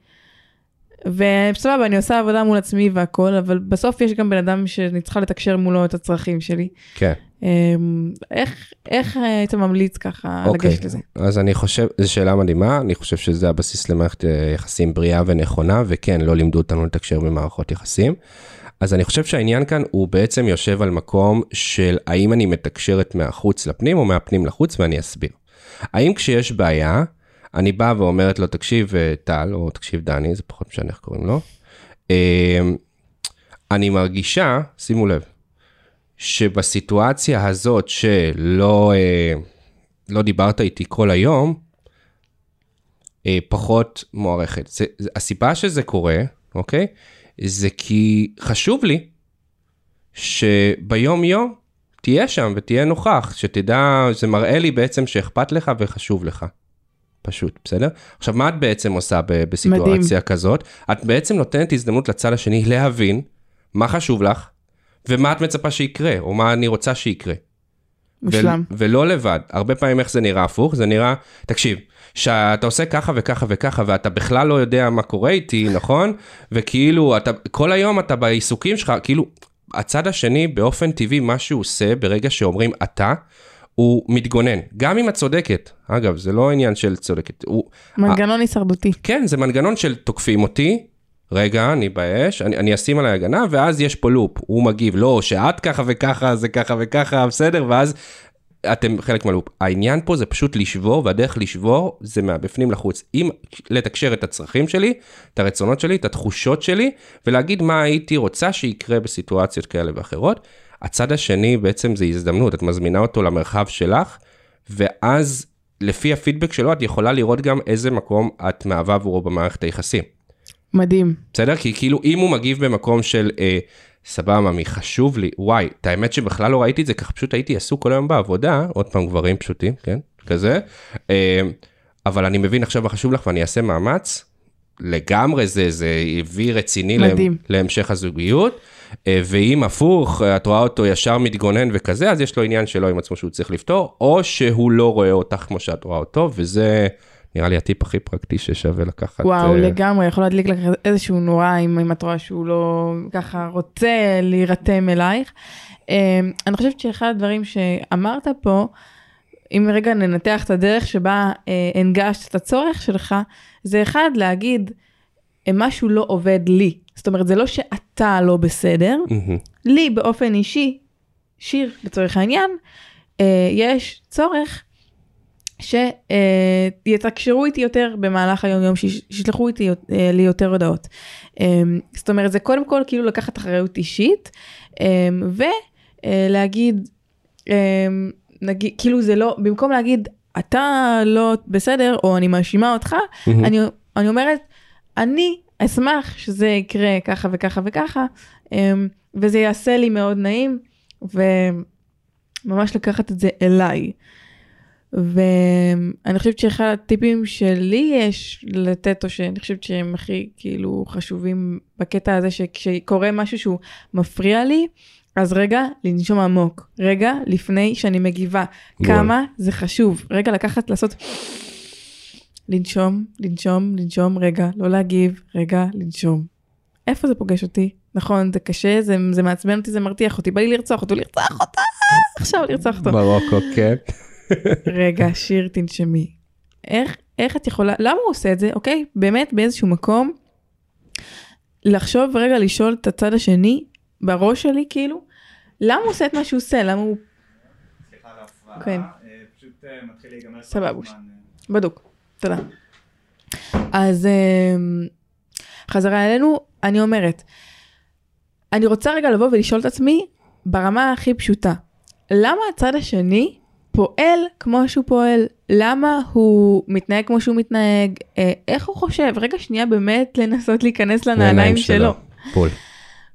וסבבה, אני עושה עבודה מול עצמי והכל, אבל בסוף יש גם בן אדם שאני צריכה לתקשר מולו את הצרכים שלי. כן. אמ, איך, איך אה, היית ממליץ ככה אוקיי, לגשת לזה? אז אני חושב, זו שאלה מדהימה, אני חושב שזה הבסיס למערכת אה, יחסים בריאה ונכונה, וכן, לא לימדו אותנו לתקשר במערכות יחסים. אז אני חושב שהעניין כאן הוא בעצם יושב על מקום של האם אני מתקשרת מהחוץ לפנים או מהפנים לחוץ, ואני אסביר. האם כשיש בעיה, אני באה ואומרת לו, תקשיב אה, טל, או תקשיב דני, זה פחות משנה איך קוראים לו, אה, אני מרגישה, שימו לב, שבסיטואציה הזאת שלא אה, לא דיברת איתי כל היום, אה, פחות מוערכת. זה, הסיבה שזה קורה, אוקיי? זה כי חשוב לי שביום יום תהיה שם ותהיה נוכח, שתדע, זה מראה לי בעצם שאכפת לך וחשוב לך. פשוט, בסדר? עכשיו, מה את בעצם עושה בסיטואציה מדהים. כזאת? את בעצם נותנת הזדמנות לצד השני להבין מה חשוב לך, ומה את מצפה שיקרה, או מה אני רוצה שיקרה. מושלם. ו- ולא לבד. הרבה פעמים איך זה נראה הפוך, זה נראה, תקשיב, שאתה עושה ככה וככה וככה, ואתה בכלל לא יודע מה קורה איתי, נכון? וכאילו, אתה, כל היום אתה בעיסוקים שלך, כאילו, הצד השני באופן טבעי, מה שהוא עושה ברגע שאומרים אתה, הוא מתגונן. גם אם את צודקת, אגב, זה לא עניין של צודקת, הוא, מנגנון הישרדותי. כן, זה מנגנון של תוקפים אותי, רגע, אני באש, אני, אני אשים עליי הגנה, ואז יש פה לופ, הוא מגיב, לא, שאת ככה וככה, זה ככה וככה, בסדר, ואז אתם חלק מהלופ. העניין פה זה פשוט לשבור, והדרך לשבור זה מהבפנים לחוץ. אם לתקשר את הצרכים שלי, את הרצונות שלי, את התחושות שלי, ולהגיד מה הייתי רוצה שיקרה בסיטואציות כאלה ואחרות. הצד השני בעצם זה הזדמנות, את מזמינה אותו למרחב שלך, ואז לפי הפידבק שלו את יכולה לראות גם איזה מקום את מהווה עבורו במערכת היחסים. מדהים. בסדר? כי כאילו אם הוא מגיב במקום של אה, סבבה, ממי, חשוב לי, וואי, את האמת שבכלל לא ראיתי את זה, ככה פשוט הייתי עסוק כל היום בעבודה, עוד פעם גברים פשוטים, כן? כזה. אה, אבל אני מבין עכשיו מה חשוב לך ואני אעשה מאמץ. לגמרי זה, זה הביא רציני מדהים. לה, להמשך הזוגיות. אה, ואם הפוך, את רואה אותו ישר מתגונן וכזה, אז יש לו עניין שלו עם עצמו שהוא צריך לפתור, או שהוא לא רואה אותך כמו שאת רואה אותו, וזה נראה לי הטיפ הכי פרקטי ששווה לקחת. וואו, אה, לגמרי, יכול להדליק לך איזשהו נורה אם, אם את רואה שהוא לא ככה רוצה להירתם אלייך. אה, אני חושבת שאחד הדברים שאמרת פה, אם רגע ננתח את הדרך שבה אה, הנגשת את הצורך שלך, זה אחד, להגיד, אה, משהו לא עובד לי. זאת אומרת, זה לא שאתה לא בסדר, מהמם. לי באופן אישי, שיר לצורך העניין, אה, יש צורך שיתקשרו איתי יותר במהלך היום יום, שיש- שישלחו איתי אה, לי יותר הודעות. אה, זאת אומרת, זה קודם כל כאילו לקחת אחריות אישית, אה, ולהגיד, אה, נגיד, כאילו זה לא, במקום להגיד, אתה לא בסדר, או אני מאשימה אותך, מהמם. אני, אני אומרת, אני אשמח שזה יקרה ככה וככה וככה, אמ, וזה יעשה לי מאוד נעים, וממש לקחת את זה אליי. ואני חושבת שאחד הטיפים שלי יש לתת, או שאני חושבת שהם הכי כאילו חשובים בקטע הזה, שכשקורה משהו שהוא מפריע לי, אז רגע, לנשום עמוק. רגע, לפני שאני מגיבה. כמה זה חשוב. רגע, לקחת, לעשות... לנשום, לנשום, לנשום, רגע, לא להגיב, רגע, לנשום. איפה זה פוגש אותי? נכון, זה קשה, זה, זה מעצבן אותי, זה מרתיח אותי, בא לי לרצוח אותו, לרצוח אותה, עכשיו לרצוח אותו. מרוקו, כן. רגע, שיר, תנשמי. איך, איך את יכולה, למה הוא עושה את זה, אוקיי? באמת, באיזשהו מקום, לחשוב רגע, לשאול את הצד השני, בראש שלי, כאילו, למה הוא עושה את מה שהוא עושה? למה הוא סליחה על ההפרעה, כן. אה, פשוט אה, מתחיל להיגמר. הזמן, אה. בדוק, תודה. אז חזרה אלינו, אני אומרת, אני רוצה רגע לבוא ולשאול את עצמי ברמה הכי פשוטה, למה הצד השני פועל כמו שהוא פועל? למה הוא מתנהג כמו שהוא מתנהג? איך הוא חושב? רגע שנייה באמת לנסות להיכנס לנעליים שלו. בול.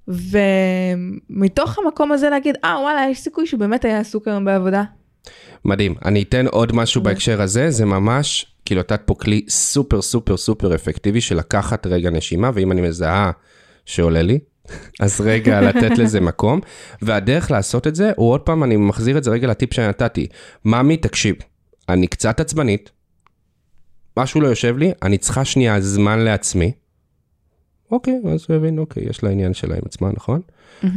ומתוך המקום הזה להגיד, אה וואלה, יש סיכוי שהוא באמת היה עסוק היום בעבודה. מדהים. אני אתן עוד משהו אוקיי. בהקשר הזה, זה ממש, כאילו, נתת פה כלי סופר סופר סופר אפקטיבי של לקחת רגע נשימה, ואם אני מזהה שעולה לי, אז רגע לתת לזה מקום. והדרך לעשות את זה, הוא עוד פעם, אני מחזיר את זה רגע לטיפ שנתתי. ממי, תקשיב, אני קצת עצבנית, משהו לא יושב לי, אני צריכה שנייה זמן לעצמי. אוקיי, אז הוא הבין, אוקיי, יש לה עניין שלה עם עצמה, נכון?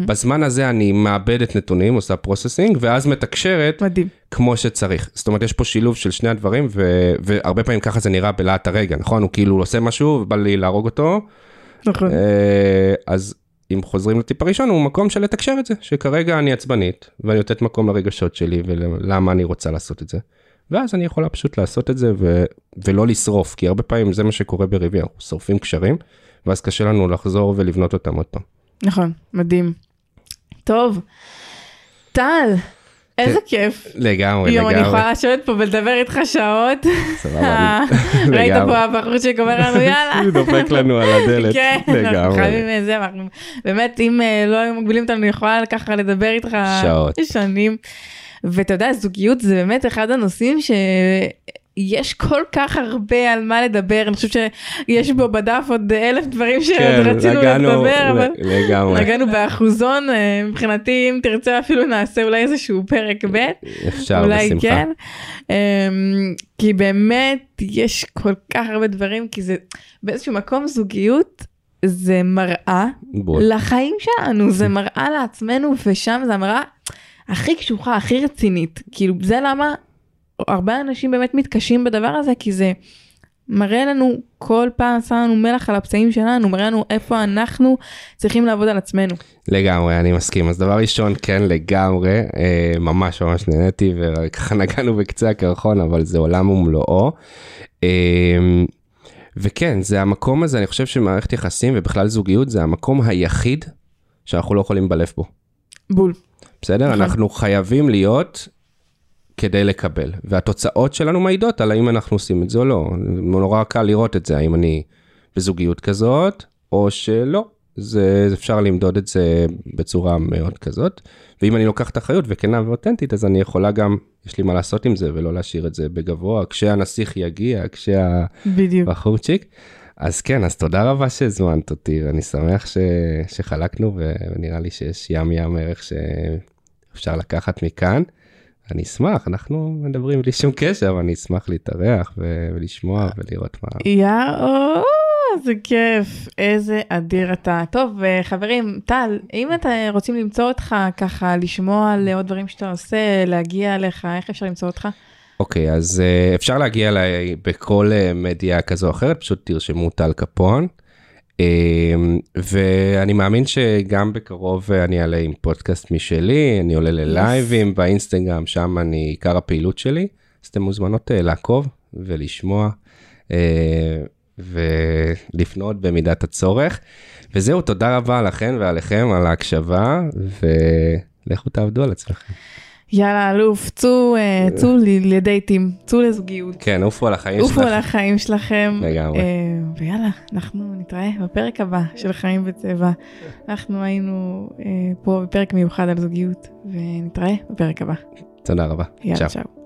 בזמן הזה אני מעבדת נתונים, עושה processing, ואז מתקשרת מדהים. כמו שצריך. זאת אומרת, יש פה שילוב של שני הדברים, ו- והרבה פעמים ככה זה נראה בלהט הרגע, נכון? הוא כאילו עושה משהו ובא לי להרוג אותו, נכון. אה, אז אם חוזרים לטיפ הראשון, הוא מקום של לתקשר את זה, שכרגע אני עצבנית, ואני נותנת מקום לרגשות שלי ולמה אני רוצה לעשות את זה. ואז אני יכולה פשוט לעשות את זה ו- ולא לשרוף, כי הרבה פעמים זה מה שקורה בריבי, אנחנו שורפים קשרים, ואז קשה לנו לחזור ולבנות אותם עוד פעם. נכון, מדהים. טוב, טל, איזה כיף. לגמרי, אני לגמרי. יכולה לשבת פה ולדבר איתך שעות. סבבה, אני- ראית לגמרי. פה הבחור שקורא לנו יאללה. הוא דופק לנו על הדלת, כן, אנחנו לגמרי. חייבים אה, זה, אנחנו- באמת, אם אה, לא היו מגבילים אותנו, אני יכולה ככה לדבר איתך שעות. שנים. ואתה יודע, זוגיות זה באמת אחד הנושאים שיש כל כך הרבה על מה לדבר, אני חושבת שיש בו בדף עוד אלף דברים שעוד כן, רצינו נגענו- לדבר, אבל... לגמרי. נגענו באחוזון, אה, מבחינתי אם תרצה אפילו נעשה אולי איזשהו פרק ב', אפשר, אולי בשמחה. כן, אמ, כי באמת יש כל כך הרבה דברים, כי זה באיזשהו מקום זוגיות זה מראה בול. לחיים שלנו, זה מראה לעצמנו ושם זה המראה הכי קשוחה, הכי רצינית, כאילו זה למה הרבה אנשים באמת מתקשים בדבר הזה, כי זה מראה לנו כל פעם, שם לנו מלח על הפצעים שלנו, מראה לנו איפה אנחנו צריכים לעבוד על עצמנו. לגמרי, אני מסכים. אז דבר ראשון, כן, לגמרי, אה, ממש ממש נהניתי, וככה נגענו בקצה הקרחון, אבל זה עולם ומלואו. אה, וכן, זה המקום הזה, אני חושב שמערכת יחסים ובכלל זוגיות זה המקום היחיד שאנחנו לא יכולים לבלף בו. בול. בסדר? נכון. אנחנו חייבים להיות כדי לקבל, והתוצאות שלנו מעידות על האם אנחנו עושים את זה או לא. נורא קל לראות את זה, האם אני בזוגיות כזאת, או שלא. זה אפשר למדוד את זה בצורה מאוד כזאת, ואם אני לוקח את האחריות וכנה ואותנטית, אז אני יכולה גם, יש לי מה לעשות עם זה ולא להשאיר את זה בגבוה, כשהנסיך יגיע, בדיוק. כשהבחורצ'יק. אז כן, אז תודה רבה שהזמנת אותי, ואני שמח ש... שחלקנו, ונראה לי שיש ים ים ערך שאפשר לקחת מכאן. אני אשמח, אנחנו מדברים בלי שום קשר, אבל אני אשמח להתארח. ולשמוע ולראות מה... יאו, איזה כיף, איזה אדיר אתה. טוב, אה, חברים, טל, אם אתם רוצים למצוא אותך ככה, לשמוע על עוד דברים שאתה עושה, להגיע אליך, איך אפשר למצוא אותך? אוקיי, אז uh, אפשר להגיע אליי בכל uh, מדיה כזו או אחרת, פשוט תרשמו טל קפון. Um, ואני מאמין שגם בקרוב אני אעלה עם פודקאסט משלי, אני עולה ללייבים באינסטגרם, שם אני עיקר הפעילות שלי, אז אתם מוזמנות uh, לעקוב ולשמוע uh, ולפנות במידת הצורך. וזהו, תודה רבה לכם ועליכם על ההקשבה, ולכו תעבדו על עצמכם. יאללה, אלוף, צאו, אה, צאו ל- לדייטים, צאו לזוגיות. כן, עופו על החיים עופו שלכם. על החיים שלכם. לגמרי. אה, ויאללה, אנחנו נתראה בפרק הבא של חיים בצבע. אנחנו היינו אה, פה בפרק מיוחד על זוגיות, ונתראה בפרק הבא. תודה רבה. יאללה, צ'או. צ'או.